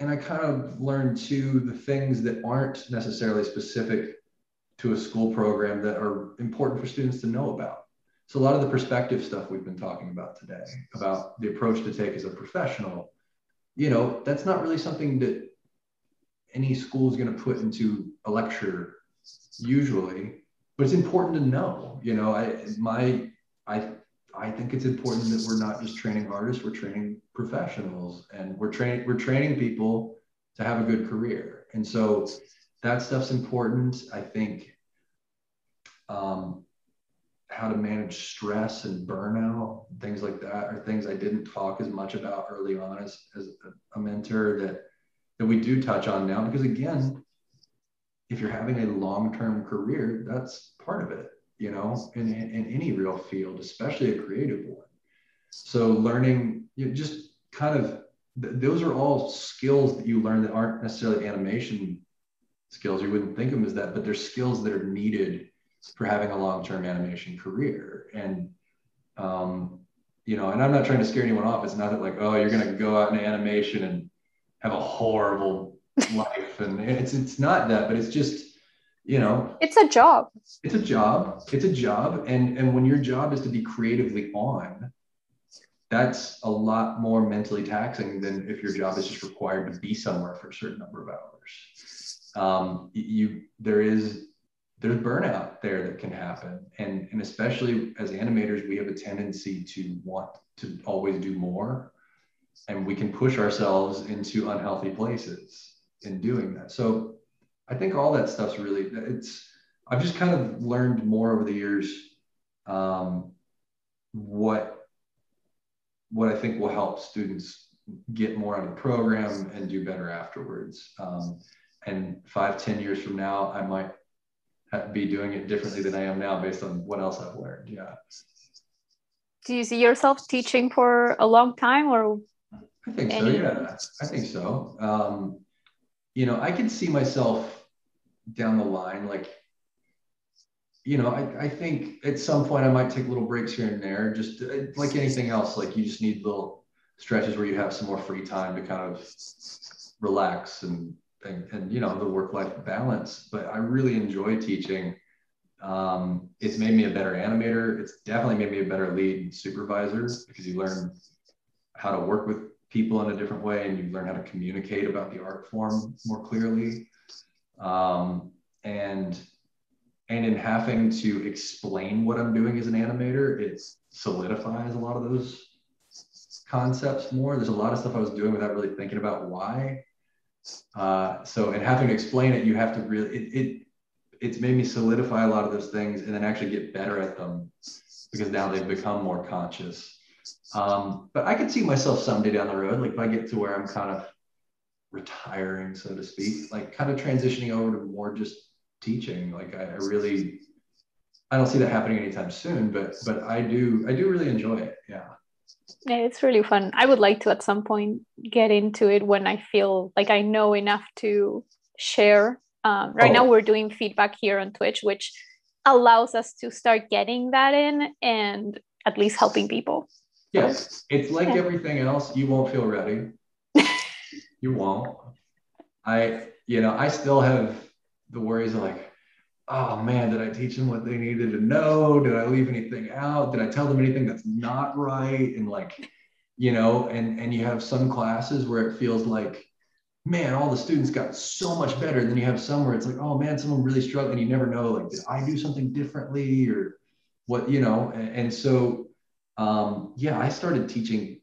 and I kind of learned too the things that aren't necessarily specific to a school program that are important for students to know about. So a lot of the perspective stuff we've been talking about today about the approach to take as a professional, you know, that's not really something that any school is going to put into a lecture usually, but it's important to know, you know, I, my, I, I think it's important that we're not just training artists, we're training professionals and we're training, we're training people to have a good career. And so that stuff's important. I think um, how to manage stress and burnout, things like that, are things I didn't talk as much about early on as, as a mentor that that we do touch on now. Because again, if you're having a long-term career, that's part of it, you know, in, in any real field, especially a creative one. So learning, you know, just kind of th- those are all skills that you learn that aren't necessarily animation skills. You wouldn't think of them as that, but they're skills that are needed for having a long-term animation career. And um, you know, and I'm not trying to scare anyone off. It's not that like, oh, you're gonna go out in animation and have a horrible life, and it's it's not that, but it's just you know it's a job it's a job it's a job and and when your job is to be creatively on that's a lot more mentally taxing than if your job is just required to be somewhere for a certain number of hours um, you there is there's burnout there that can happen. And and especially as animators we have a tendency to want to always do more. And we can push ourselves into unhealthy places in doing that. So i think all that stuff's really it's i've just kind of learned more over the years um, what what i think will help students get more out of the program and do better afterwards. Um, and five ten years from now i might be doing it differently than I am now based on what else I've learned. Yeah. Do you see yourself teaching for a long time or? I think any... so. Yeah, I think so. Um, you know, I can see myself down the line, like, you know, I, I think at some point I might take little breaks here and there, just uh, like anything else. Like you just need little stretches where you have some more free time to kind of relax and and, and you know the work-life balance but i really enjoy teaching. Um, it's made me a better animator. It's definitely made me a better lead supervisor because you learn how to work with people in a different way and you learn how to communicate about the art form more clearly. Um, and and in having to explain what i'm doing as an animator it solidifies a lot of those concepts more. There's a lot of stuff i was doing without really thinking about why uh, so, and having to explain it, you have to really, it, it, it's made me solidify a lot of those things and then actually get better at them because now they've become more conscious. Um, but I could see myself someday down the road, like if I get to where I'm kind of retiring, so to speak, like kind of transitioning over to more just teaching. Like I, I really, I don't see that happening anytime soon, but but I do, I do really enjoy it. Yeah. Yeah, it's really fun. I would like to at some point get into it when I feel like I know enough to share. Um, right oh. now, we're doing feedback here on Twitch, which allows us to start getting that in and at least helping people. Yes, it's like yeah. everything else. You won't feel ready. you won't. I, you know, I still have the worries of like, oh man, did I teach them what they needed to know? Did I leave anything out? Did I tell them anything that's not right? And like, you know, and and you have some classes where it feels like, man, all the students got so much better. And then you have some where it's like, oh man, someone really struggled. And you never know, like, did I do something differently or what, you know? And, and so, um, yeah, I started teaching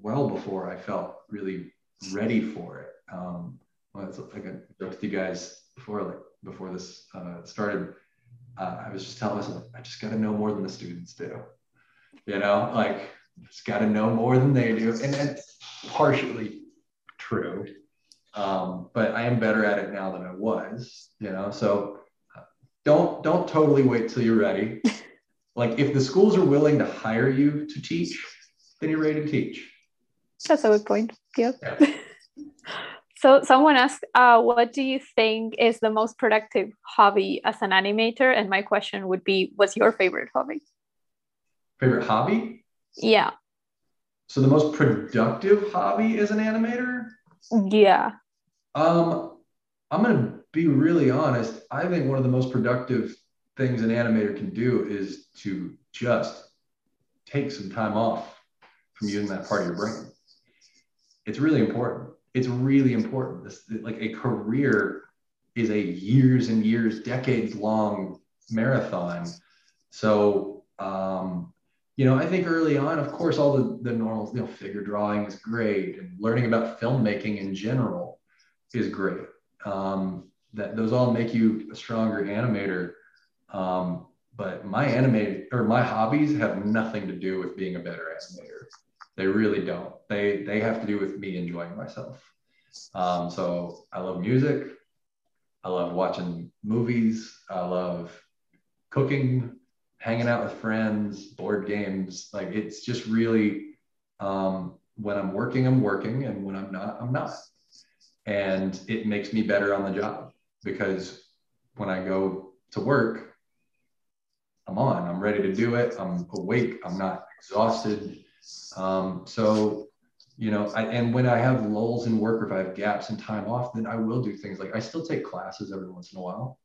well before I felt really ready for it. Um, well, it's like I joked with you guys before, like before this uh, started, uh, I was just telling myself, I just got to know more than the students do. You know, like just got to know more than they do, and it's partially true. Um, but I am better at it now than I was. You know, so uh, don't don't totally wait till you're ready. like if the schools are willing to hire you to teach, then you're ready to teach. That's a good point. Yep. Yeah. So someone asked, uh, what do you think is the most productive hobby as an animator? And my question would be, what's your favorite hobby? Favorite hobby? Yeah. So the most productive hobby as an animator? Yeah. Um, I'm gonna be really honest, I think one of the most productive things an animator can do is to just take some time off from using that part of your brain. It's really important. It's really important. This like a career is a years and years, decades long marathon. So um, you know, I think early on, of course, all the, the normal, you know, figure drawing is great and learning about filmmaking in general is great. Um, that those all make you a stronger animator. Um, but my animate or my hobbies have nothing to do with being a better animator. They really don't. They they have to do with me enjoying myself. Um, so I love music. I love watching movies. I love cooking, hanging out with friends, board games. Like it's just really um, when I'm working, I'm working, and when I'm not, I'm not. And it makes me better on the job because when I go to work, I'm on, I'm ready to do it, I'm awake, I'm not exhausted. Um, so, you know, I, and when I have lulls in work or if I have gaps in time off, then I will do things like I still take classes every once in a while.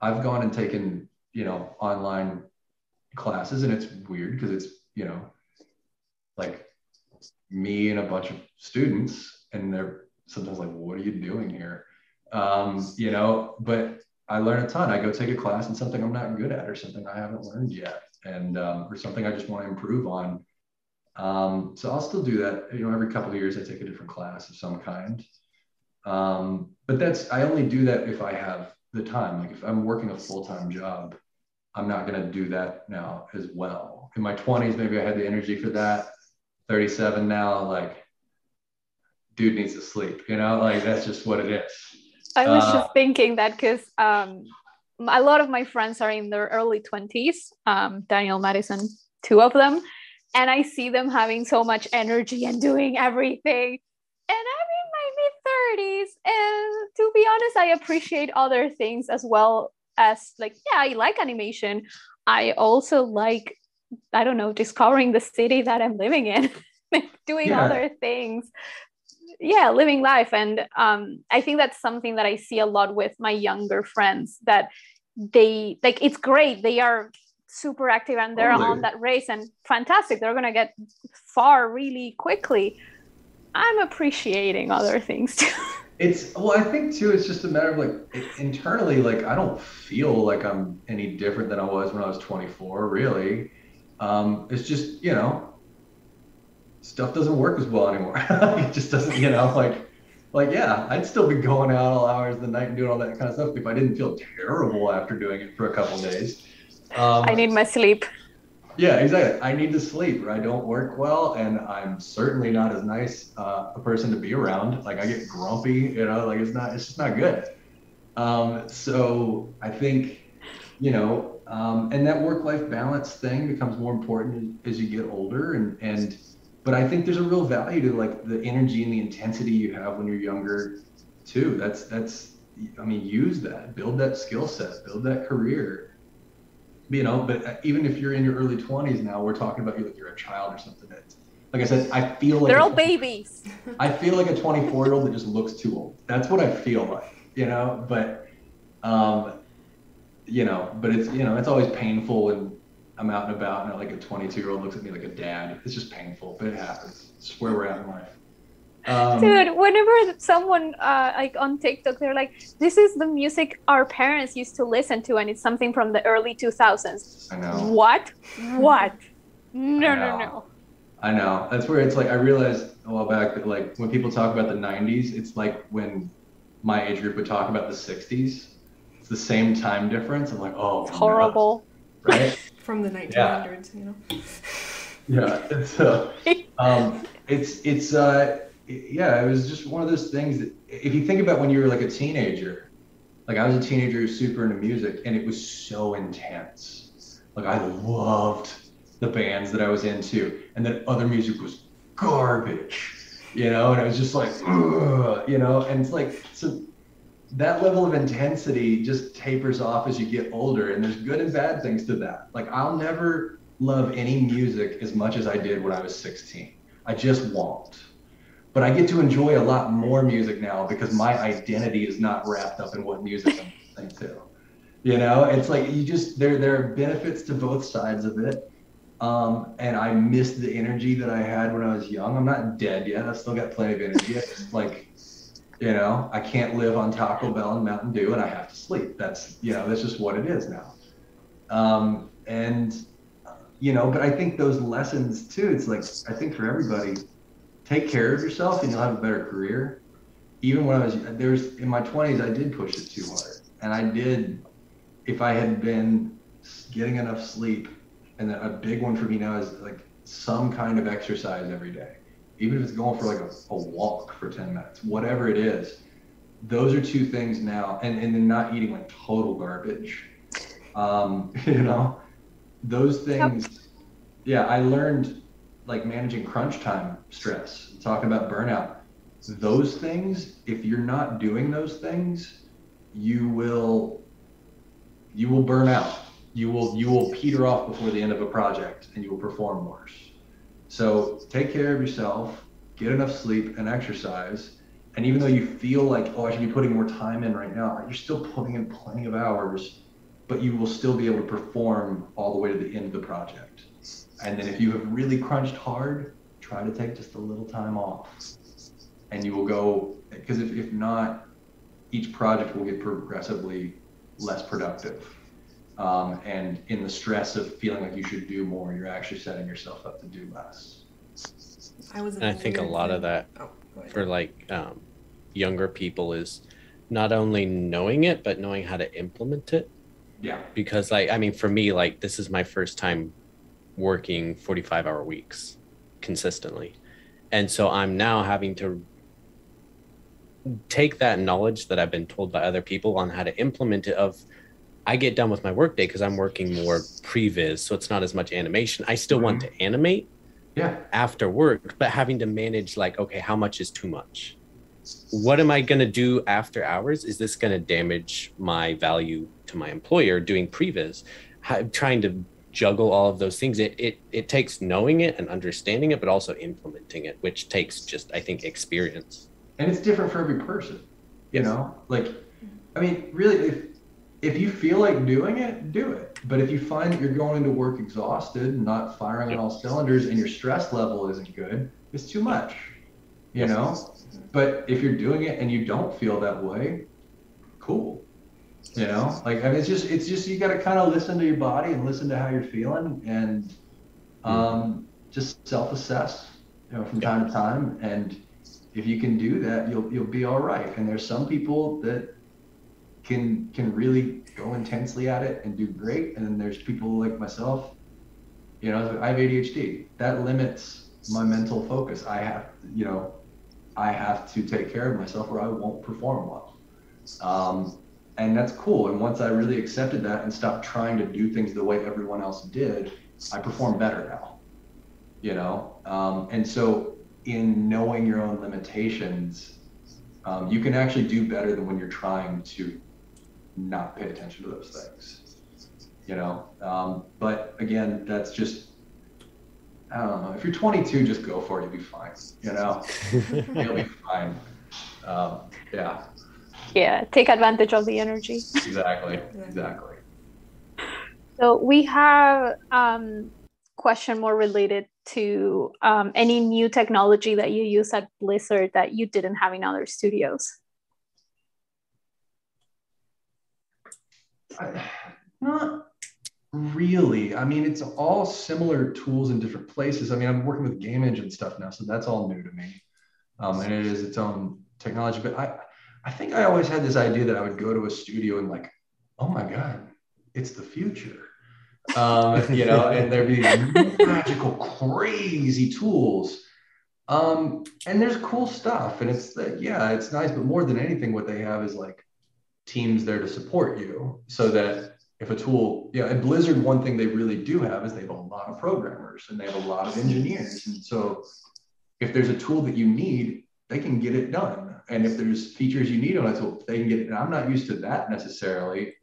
I've gone and taken, you know, online classes, and it's weird because it's, you know, like me and a bunch of students, and they're sometimes like, what are you doing here? Um, you know, but I learn a ton. I go take a class in something I'm not good at or something I haven't learned yet, and um, or something I just want to improve on. Um, so I'll still do that. You know, every couple of years I take a different class of some kind. Um, but that's I only do that if I have the time. Like if I'm working a full time job, I'm not going to do that now as well. In my 20s, maybe I had the energy for that. 37 now, like, dude needs to sleep. You know, like that's just what it is. I was uh, just thinking that because um, a lot of my friends are in their early 20s, um, Daniel Madison, two of them, and I see them having so much energy and doing everything. And I'm in my mid 30s. And to be honest, I appreciate other things as well as, like, yeah, I like animation. I also like, I don't know, discovering the city that I'm living in. doing yeah. other things yeah living life and um, i think that's something that i see a lot with my younger friends that they like it's great they are super active and they're totally. on that race and fantastic they're going to get far really quickly i'm appreciating other things too it's well i think too it's just a matter of like internally like i don't feel like i'm any different than i was when i was 24 really um, it's just you know stuff doesn't work as well anymore. it just doesn't, you know, like, like yeah, I'd still be going out all hours of the night and doing all that kind of stuff if I didn't feel terrible after doing it for a couple days. Um, I need my sleep. Yeah, exactly. I need to sleep. I don't work well, and I'm certainly not as nice uh, a person to be around. Like I get grumpy, you know, like it's not, it's just not good. Um, so I think, you know, um, and that work-life balance thing becomes more important as you get older, and and but I think there's a real value to like the energy and the intensity you have when you're younger too. That's that's I mean, use that, build that skill set, build that career. You know, but uh, even if you're in your early 20s now, we're talking about you like you're a child or something. That, like I said, I feel like they're all babies. I feel like a 24 year old that just looks too old. That's what I feel like, you know. But, um, you know, but it's you know, it's always painful and I'm out and about and like a 22 year old looks at me like a dad. It's just painful, but it happens. It's where we're at in life. Um, Dude, whenever someone uh, like on TikTok, they're like, "This is the music our parents used to listen to, and it's something from the early 2000s." I know. What? What? No, no, no. I know. That's where it's like I realized a while back that like when people talk about the 90s, it's like when my age group would talk about the 60s. It's the same time difference. I'm like, oh, it's horrible. Right. from the 1900s, yeah. you know. Yeah, so um, it's it's uh, yeah, it was just one of those things that if you think about when you were like a teenager, like I was a teenager super into music, and it was so intense. Like I loved the bands that I was into, and then other music was garbage, you know, and I was just like, you know, and it's like so that level of intensity just tapers off as you get older and there's good and bad things to that. Like i'll never love any music as much as i did when i was 16 i just won't but I get to enjoy a lot more music now because my identity is not wrapped up in what music I'm listening to. You know, it's like you just there there are benefits to both sides of it. Um, and I miss the energy that I had when I was young. I'm not dead yet. I've still got plenty of energy. It's like, you know, I can't live on Taco Bell and Mountain Dew and I have to sleep. That's, you know, that's just what it is now. Um, and, you know, but I think those lessons too, it's like, I think for everybody, take care of yourself and you'll have a better career. Even when I was, there's in my 20s, I did push it too hard. And I did, if I had been getting enough sleep, and a big one for me now is like some kind of exercise every day, even if it's going for like a, a walk for 10 minutes, whatever it is. Those are two things now, and, and then not eating like total garbage. Um, you know, those things. Yep. Yeah, I learned like managing crunch time stress, talking about burnout. Those things, if you're not doing those things, you will you will burn out you will you will peter off before the end of a project and you will perform worse. So take care of yourself, get enough sleep and exercise. And even though you feel like, oh, I should be putting more time in right now, you're still putting in plenty of hours, but you will still be able to perform all the way to the end of the project. And then if you have really crunched hard, try to take just a little time off. And you will go, because if, if not, each project will get progressively less productive um, and in the stress of feeling like you should do more, you're actually setting yourself up to do less. I was. And I think a lot of that oh, for like um, younger people is not only knowing it but knowing how to implement it. Yeah. Because like I mean, for me, like this is my first time working 45 hour weeks consistently, and so I'm now having to take that knowledge that I've been told by other people on how to implement it of I get done with my workday because I'm working more previs, so it's not as much animation. I still mm-hmm. want to animate yeah. after work, but having to manage like, okay, how much is too much? What am I going to do after hours? Is this going to damage my value to my employer doing previs? How, trying to juggle all of those things. It, it it takes knowing it and understanding it, but also implementing it, which takes just I think experience. And it's different for every person. You know, like I mean, really, if if you feel like doing it, do it. But if you find that you're going to work exhausted, and not firing yep. on all cylinders, and your stress level isn't good, it's too much. You know? But if you're doing it and you don't feel that way, cool. You know? Like I mean it's just it's just you gotta kind of listen to your body and listen to how you're feeling and um, just self-assess, you know, from time to time. And if you can do that, you'll you'll be all right. And there's some people that can can really go intensely at it and do great. And then there's people like myself, you know, I have ADHD. That limits my mental focus. I have, you know, I have to take care of myself or I won't perform well. Um, and that's cool. And once I really accepted that and stopped trying to do things the way everyone else did, I perform better now. You know, um, and so in knowing your own limitations, um, you can actually do better than when you're trying to not pay attention to those things. You know, um, but again, that's just I don't know. If you're 22, just go for it. You'll be fine. You know, you'll be fine. Um, yeah. Yeah. Take advantage of the energy. exactly. Exactly. So we have um, question more related to um, any new technology that you use at Blizzard that you didn't have in other studios. Not really. I mean, it's all similar tools in different places. I mean, I'm working with game engine stuff now, so that's all new to me. Um, and it is its own technology. But I, I think I always had this idea that I would go to a studio and like, oh my God, it's the future. Um, you know, and there'd be magical, crazy tools. Um, and there's cool stuff. And it's like, yeah, it's nice, but more than anything, what they have is like teams there to support you so that if a tool, yeah, at Blizzard, one thing they really do have is they have a lot of programmers and they have a lot of engineers. And so if there's a tool that you need, they can get it done. And if there's features you need on a tool, they can get it. And I'm not used to that necessarily.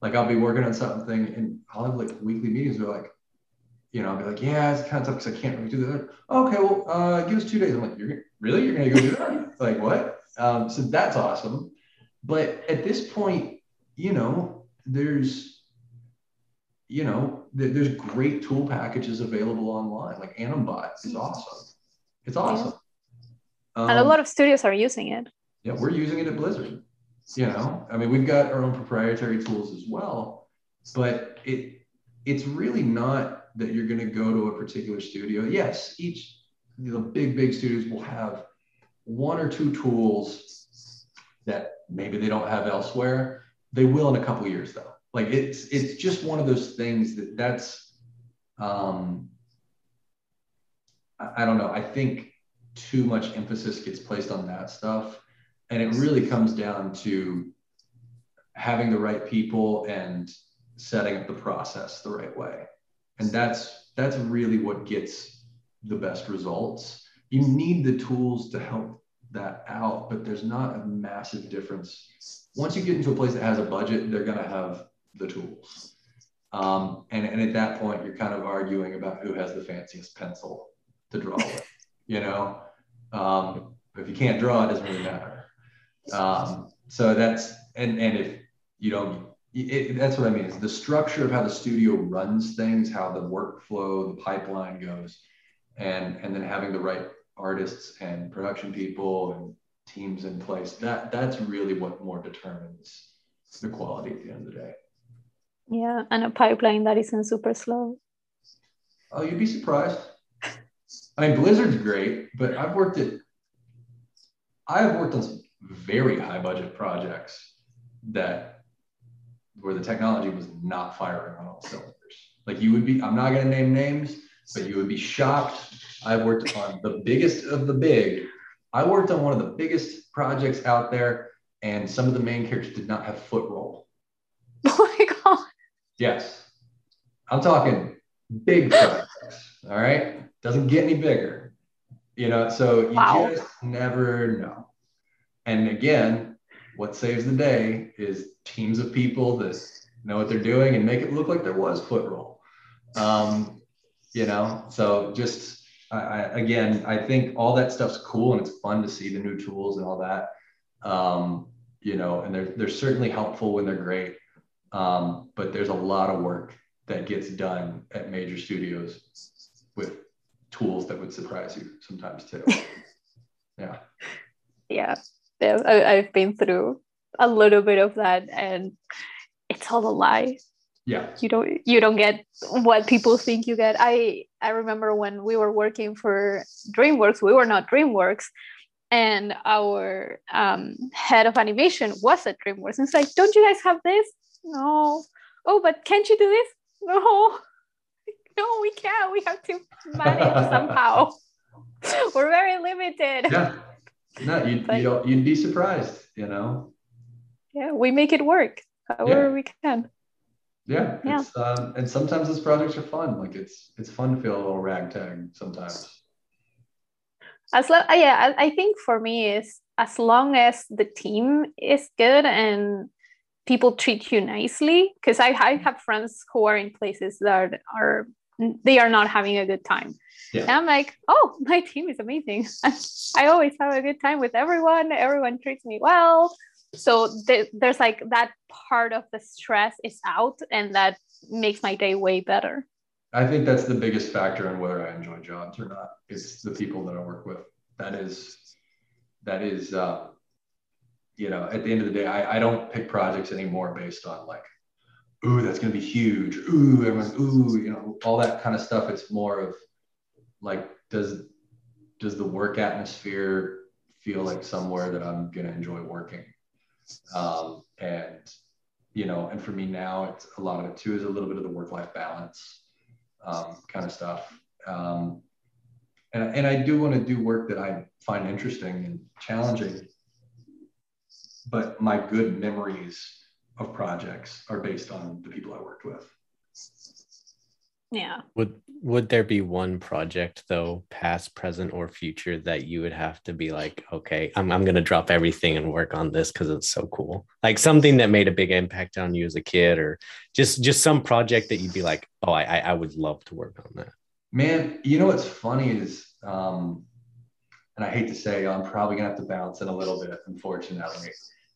Like I'll be working on something and I'll have like weekly meetings where like, you know, I'll be like, yeah, it's kind of tough because I can't really do that. Okay, well, uh, give us two days. I'm like, you're really, you're gonna go do that? like what? Um, so that's awesome. But at this point, you know, there's, you know, there's great tool packages available online. Like Animbot is awesome. It's awesome. Um, and a um, lot of studios are using it. Yeah, we're using it at Blizzard. You know, I mean, we've got our own proprietary tools as well, but it it's really not that you're going to go to a particular studio. Yes, each the you know, big big studios will have one or two tools that maybe they don't have elsewhere. They will in a couple years though. Like it's it's just one of those things that that's um I, I don't know. I think too much emphasis gets placed on that stuff. And it really comes down to having the right people and setting up the process the right way. And that's that's really what gets the best results. You need the tools to help that out but there's not a massive difference. Once you get into a place that has a budget they're going to have the tools. Um, and, and at that point you're kind of arguing about who has the fanciest pencil to draw with you know um, if you can't draw it doesn't really matter um, so that's and and if you don't it, that's what I mean is the structure of how the studio runs things, how the workflow, the pipeline goes, and and then having the right artists and production people and teams in place. That that's really what more determines the quality at the end of the day. Yeah, and a pipeline that isn't super slow. Oh, you'd be surprised. I mean, Blizzard's great, but I've worked at I've worked on some very high budget projects that where the technology was not firing on all cylinders. Like you would be, I'm not going to name names, but you would be shocked. I've worked on the biggest of the big. I worked on one of the biggest projects out there, and some of the main characters did not have foot roll. Oh my God. Yes. I'm talking big projects. All right. Doesn't get any bigger. You know, so you wow. just never know. And again, what saves the day is teams of people that know what they're doing and make it look like there was foot roll. Um, you know, so just I, I, again, I think all that stuff's cool and it's fun to see the new tools and all that. Um, you know, and they're they're certainly helpful when they're great. Um, but there's a lot of work that gets done at major studios with tools that would surprise you sometimes too. yeah. Yeah. Yeah. I, I've been through a little bit of that and it's all a lie yeah you don't you don't get what people think you get i i remember when we were working for dreamworks we were not dreamworks and our um, head of animation was at dreamworks and it's like don't you guys have this no oh but can't you do this no no we can't. We have to manage somehow. We're very limited. Yeah. No you, but, you don't you'd be surprised you know? Yeah we make it work however yeah. we can. Yeah, yeah. Um, and sometimes those projects are fun. Like it's it's fun to feel a little ragtag sometimes. As lo- uh, yeah I, I think for me is as long as the team is good and people treat you nicely because I, I have friends who are in places that are they are not having a good time. Yeah. and i'm like oh my team is amazing. I always have a good time with everyone. Everyone treats me well. So th- there's like that part of the stress is out and that makes my day way better. I think that's the biggest factor in whether i enjoy jobs or not is the people that i work with. That is that is uh, you know at the end of the day I, I don't pick projects anymore based on like ooh that's going to be huge ooh everyone's ooh you know all that kind of stuff it's more of like does does the work atmosphere feel like somewhere that i'm going to enjoy working um, and, you know, and for me now, it's a lot of it too is a little bit of the work life balance um, kind of stuff. Um, and, and I do want to do work that I find interesting and challenging. But my good memories of projects are based on the people I worked with. Yeah. Would would there be one project though, past, present, or future, that you would have to be like, okay, I'm I'm gonna drop everything and work on this because it's so cool. Like something that made a big impact on you as a kid, or just just some project that you'd be like, oh, I I would love to work on that. Man, you know what's funny is um and I hate to say I'm probably gonna have to bounce in a little bit, unfortunately.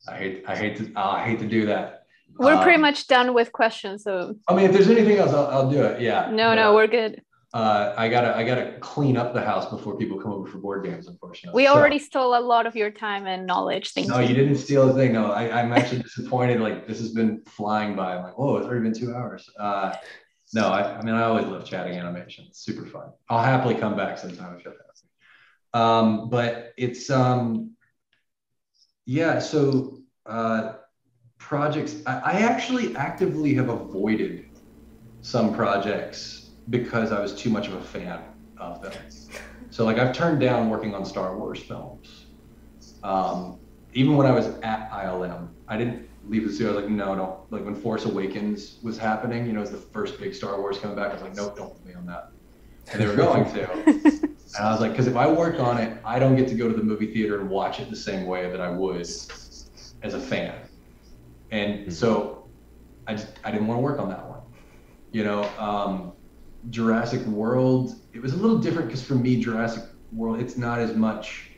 I hate I hate to uh, I hate to do that. We're um, pretty much done with questions. So I mean, if there's anything else, I'll, I'll do it. Yeah. No, no, we're good. Uh, I gotta I gotta clean up the house before people come over for board games. Unfortunately, we already stole a lot of your time and knowledge. Thank no, you. you didn't steal a thing. No, I, am actually disappointed. Like this has been flying by. I'm like, whoa, it's already been two hours. Uh, no, I, I mean I always love chatting animation. It's super fun. I'll happily come back sometime if you have Um, but it's um, yeah. So uh, projects. I, I actually actively have avoided some projects because I was too much of a fan of them. So like I've turned down working on Star Wars films. Um, even when I was at ILM, I didn't leave the studio. I was like, no, no. Like when Force Awakens was happening, you know, it was the first big Star Wars coming back. I was like, nope, don't put me on that. And they were going to. and I was like, because if I work on it, I don't get to go to the movie theater and watch it the same way that I would as a fan. And mm-hmm. so I just I didn't want to work on that one. You know, um, Jurassic World, it was a little different because for me, Jurassic World, it's not as much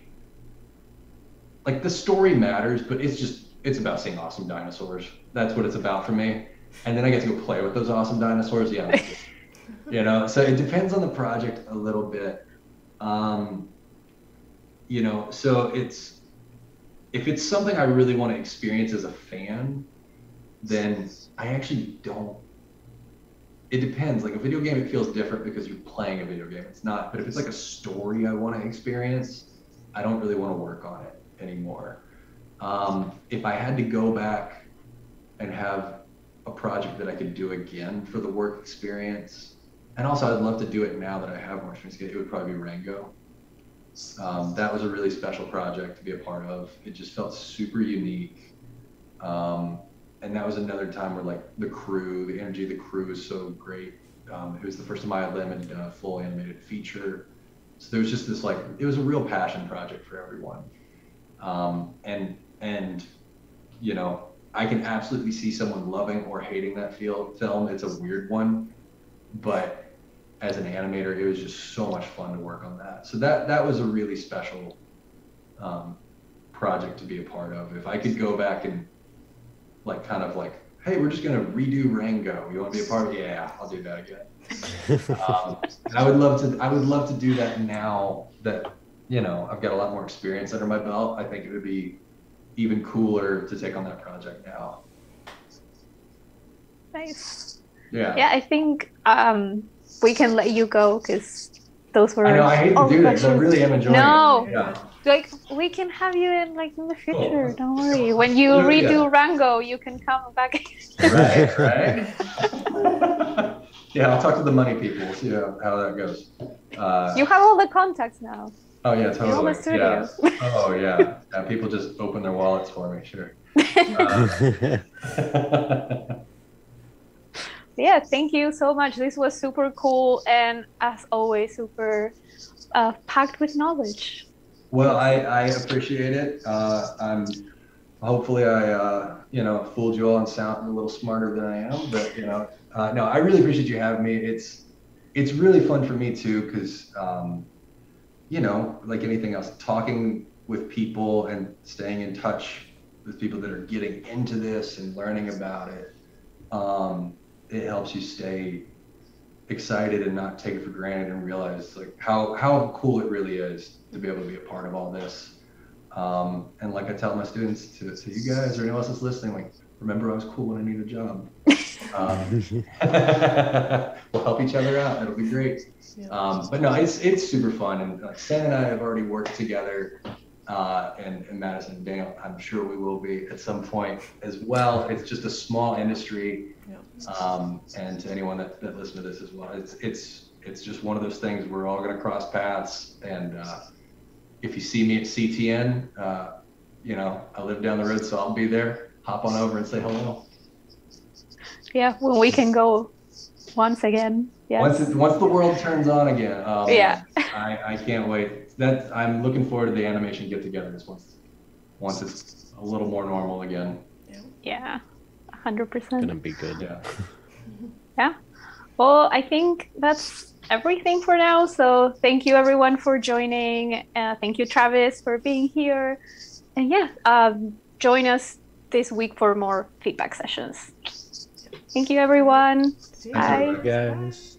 like the story matters, but it's just it's about seeing awesome dinosaurs. That's what it's about for me. And then I get to go play with those awesome dinosaurs. Yeah. you know, so it depends on the project a little bit. Um, you know, so it's if it's something I really want to experience as a fan, then I actually don't. It depends. Like a video game, it feels different because you're playing a video game. It's not. But if it's like a story I want to experience, I don't really want to work on it anymore. Um, if I had to go back and have a project that I could do again for the work experience, and also I'd love to do it now that I have more experience, it would probably be Rango. Um, that was a really special project to be a part of. It just felt super unique. Um, and that was another time where like the crew, the energy of the crew was so great. Um, it was the first time I had done a full animated feature. So there was just this like, it was a real passion project for everyone. Um, and, and, you know, I can absolutely see someone loving or hating that film. It's a weird one, but as an animator, it was just so much fun to work on that. So that that was a really special um, project to be a part of. If I could go back and like kind of like, hey, we're just gonna redo Rango. You want to be a part of? it? Yeah, I'll do that again. um, I would love to. I would love to do that now that you know I've got a lot more experience under my belt. I think it would be even cooler to take on that project now. Nice. Yeah. Yeah, I think um, we can let you go because those were. I know. I hate to do this. I really am enjoying no. it. No. Yeah. Like we can have you in like in the future. Oh. Don't worry. When you redo yeah. Rango, you can come back. right. Right. yeah, I'll talk to the money people. See how, how that goes. Uh, you have all the contacts now. Oh yeah, totally. Yeah. Oh yeah. yeah. People just open their wallets for me. Sure. Uh, yeah, thank you so much. This was super cool and as always, super uh, packed with knowledge. Well, I, I appreciate it. Uh, I'm hopefully I uh, you know fooled you all and sound a little smarter than I am, but you know uh, no, I really appreciate you having me. It's it's really fun for me too because um, you know like anything else, talking with people and staying in touch with people that are getting into this and learning about it. Um, it helps you stay excited and not take it for granted and realize like how how cool it really is to be able to be a part of all this. Um, and like I tell my students to, to you guys or anyone else that's listening, like remember I was cool when I need a job. Um, we'll help each other out. It'll be great. Um, but no, it's it's super fun. And like Sam and I have already worked together uh, and, and Madison and Daniel, I'm sure we will be at some point as well. It's just a small industry, um, and to anyone that, that listens to this as well, it's it's it's just one of those things. We're all going to cross paths, and uh, if you see me at CTN, uh, you know I live down the road, so I'll be there. Hop on over and say hello. Yeah, when we can go once again. Yes. Once it, once the world turns on again. Um, yeah. I, I can't wait. That I'm looking forward to the animation get togetherness once once it's a little more normal again. Yeah. Hundred percent. Gonna be good. Yeah. yeah. Well, I think that's everything for now. So thank you everyone for joining. Uh, thank you, Travis, for being here. And yeah, um, join us this week for more feedback sessions. Thank you, everyone. Bye. Bye guys.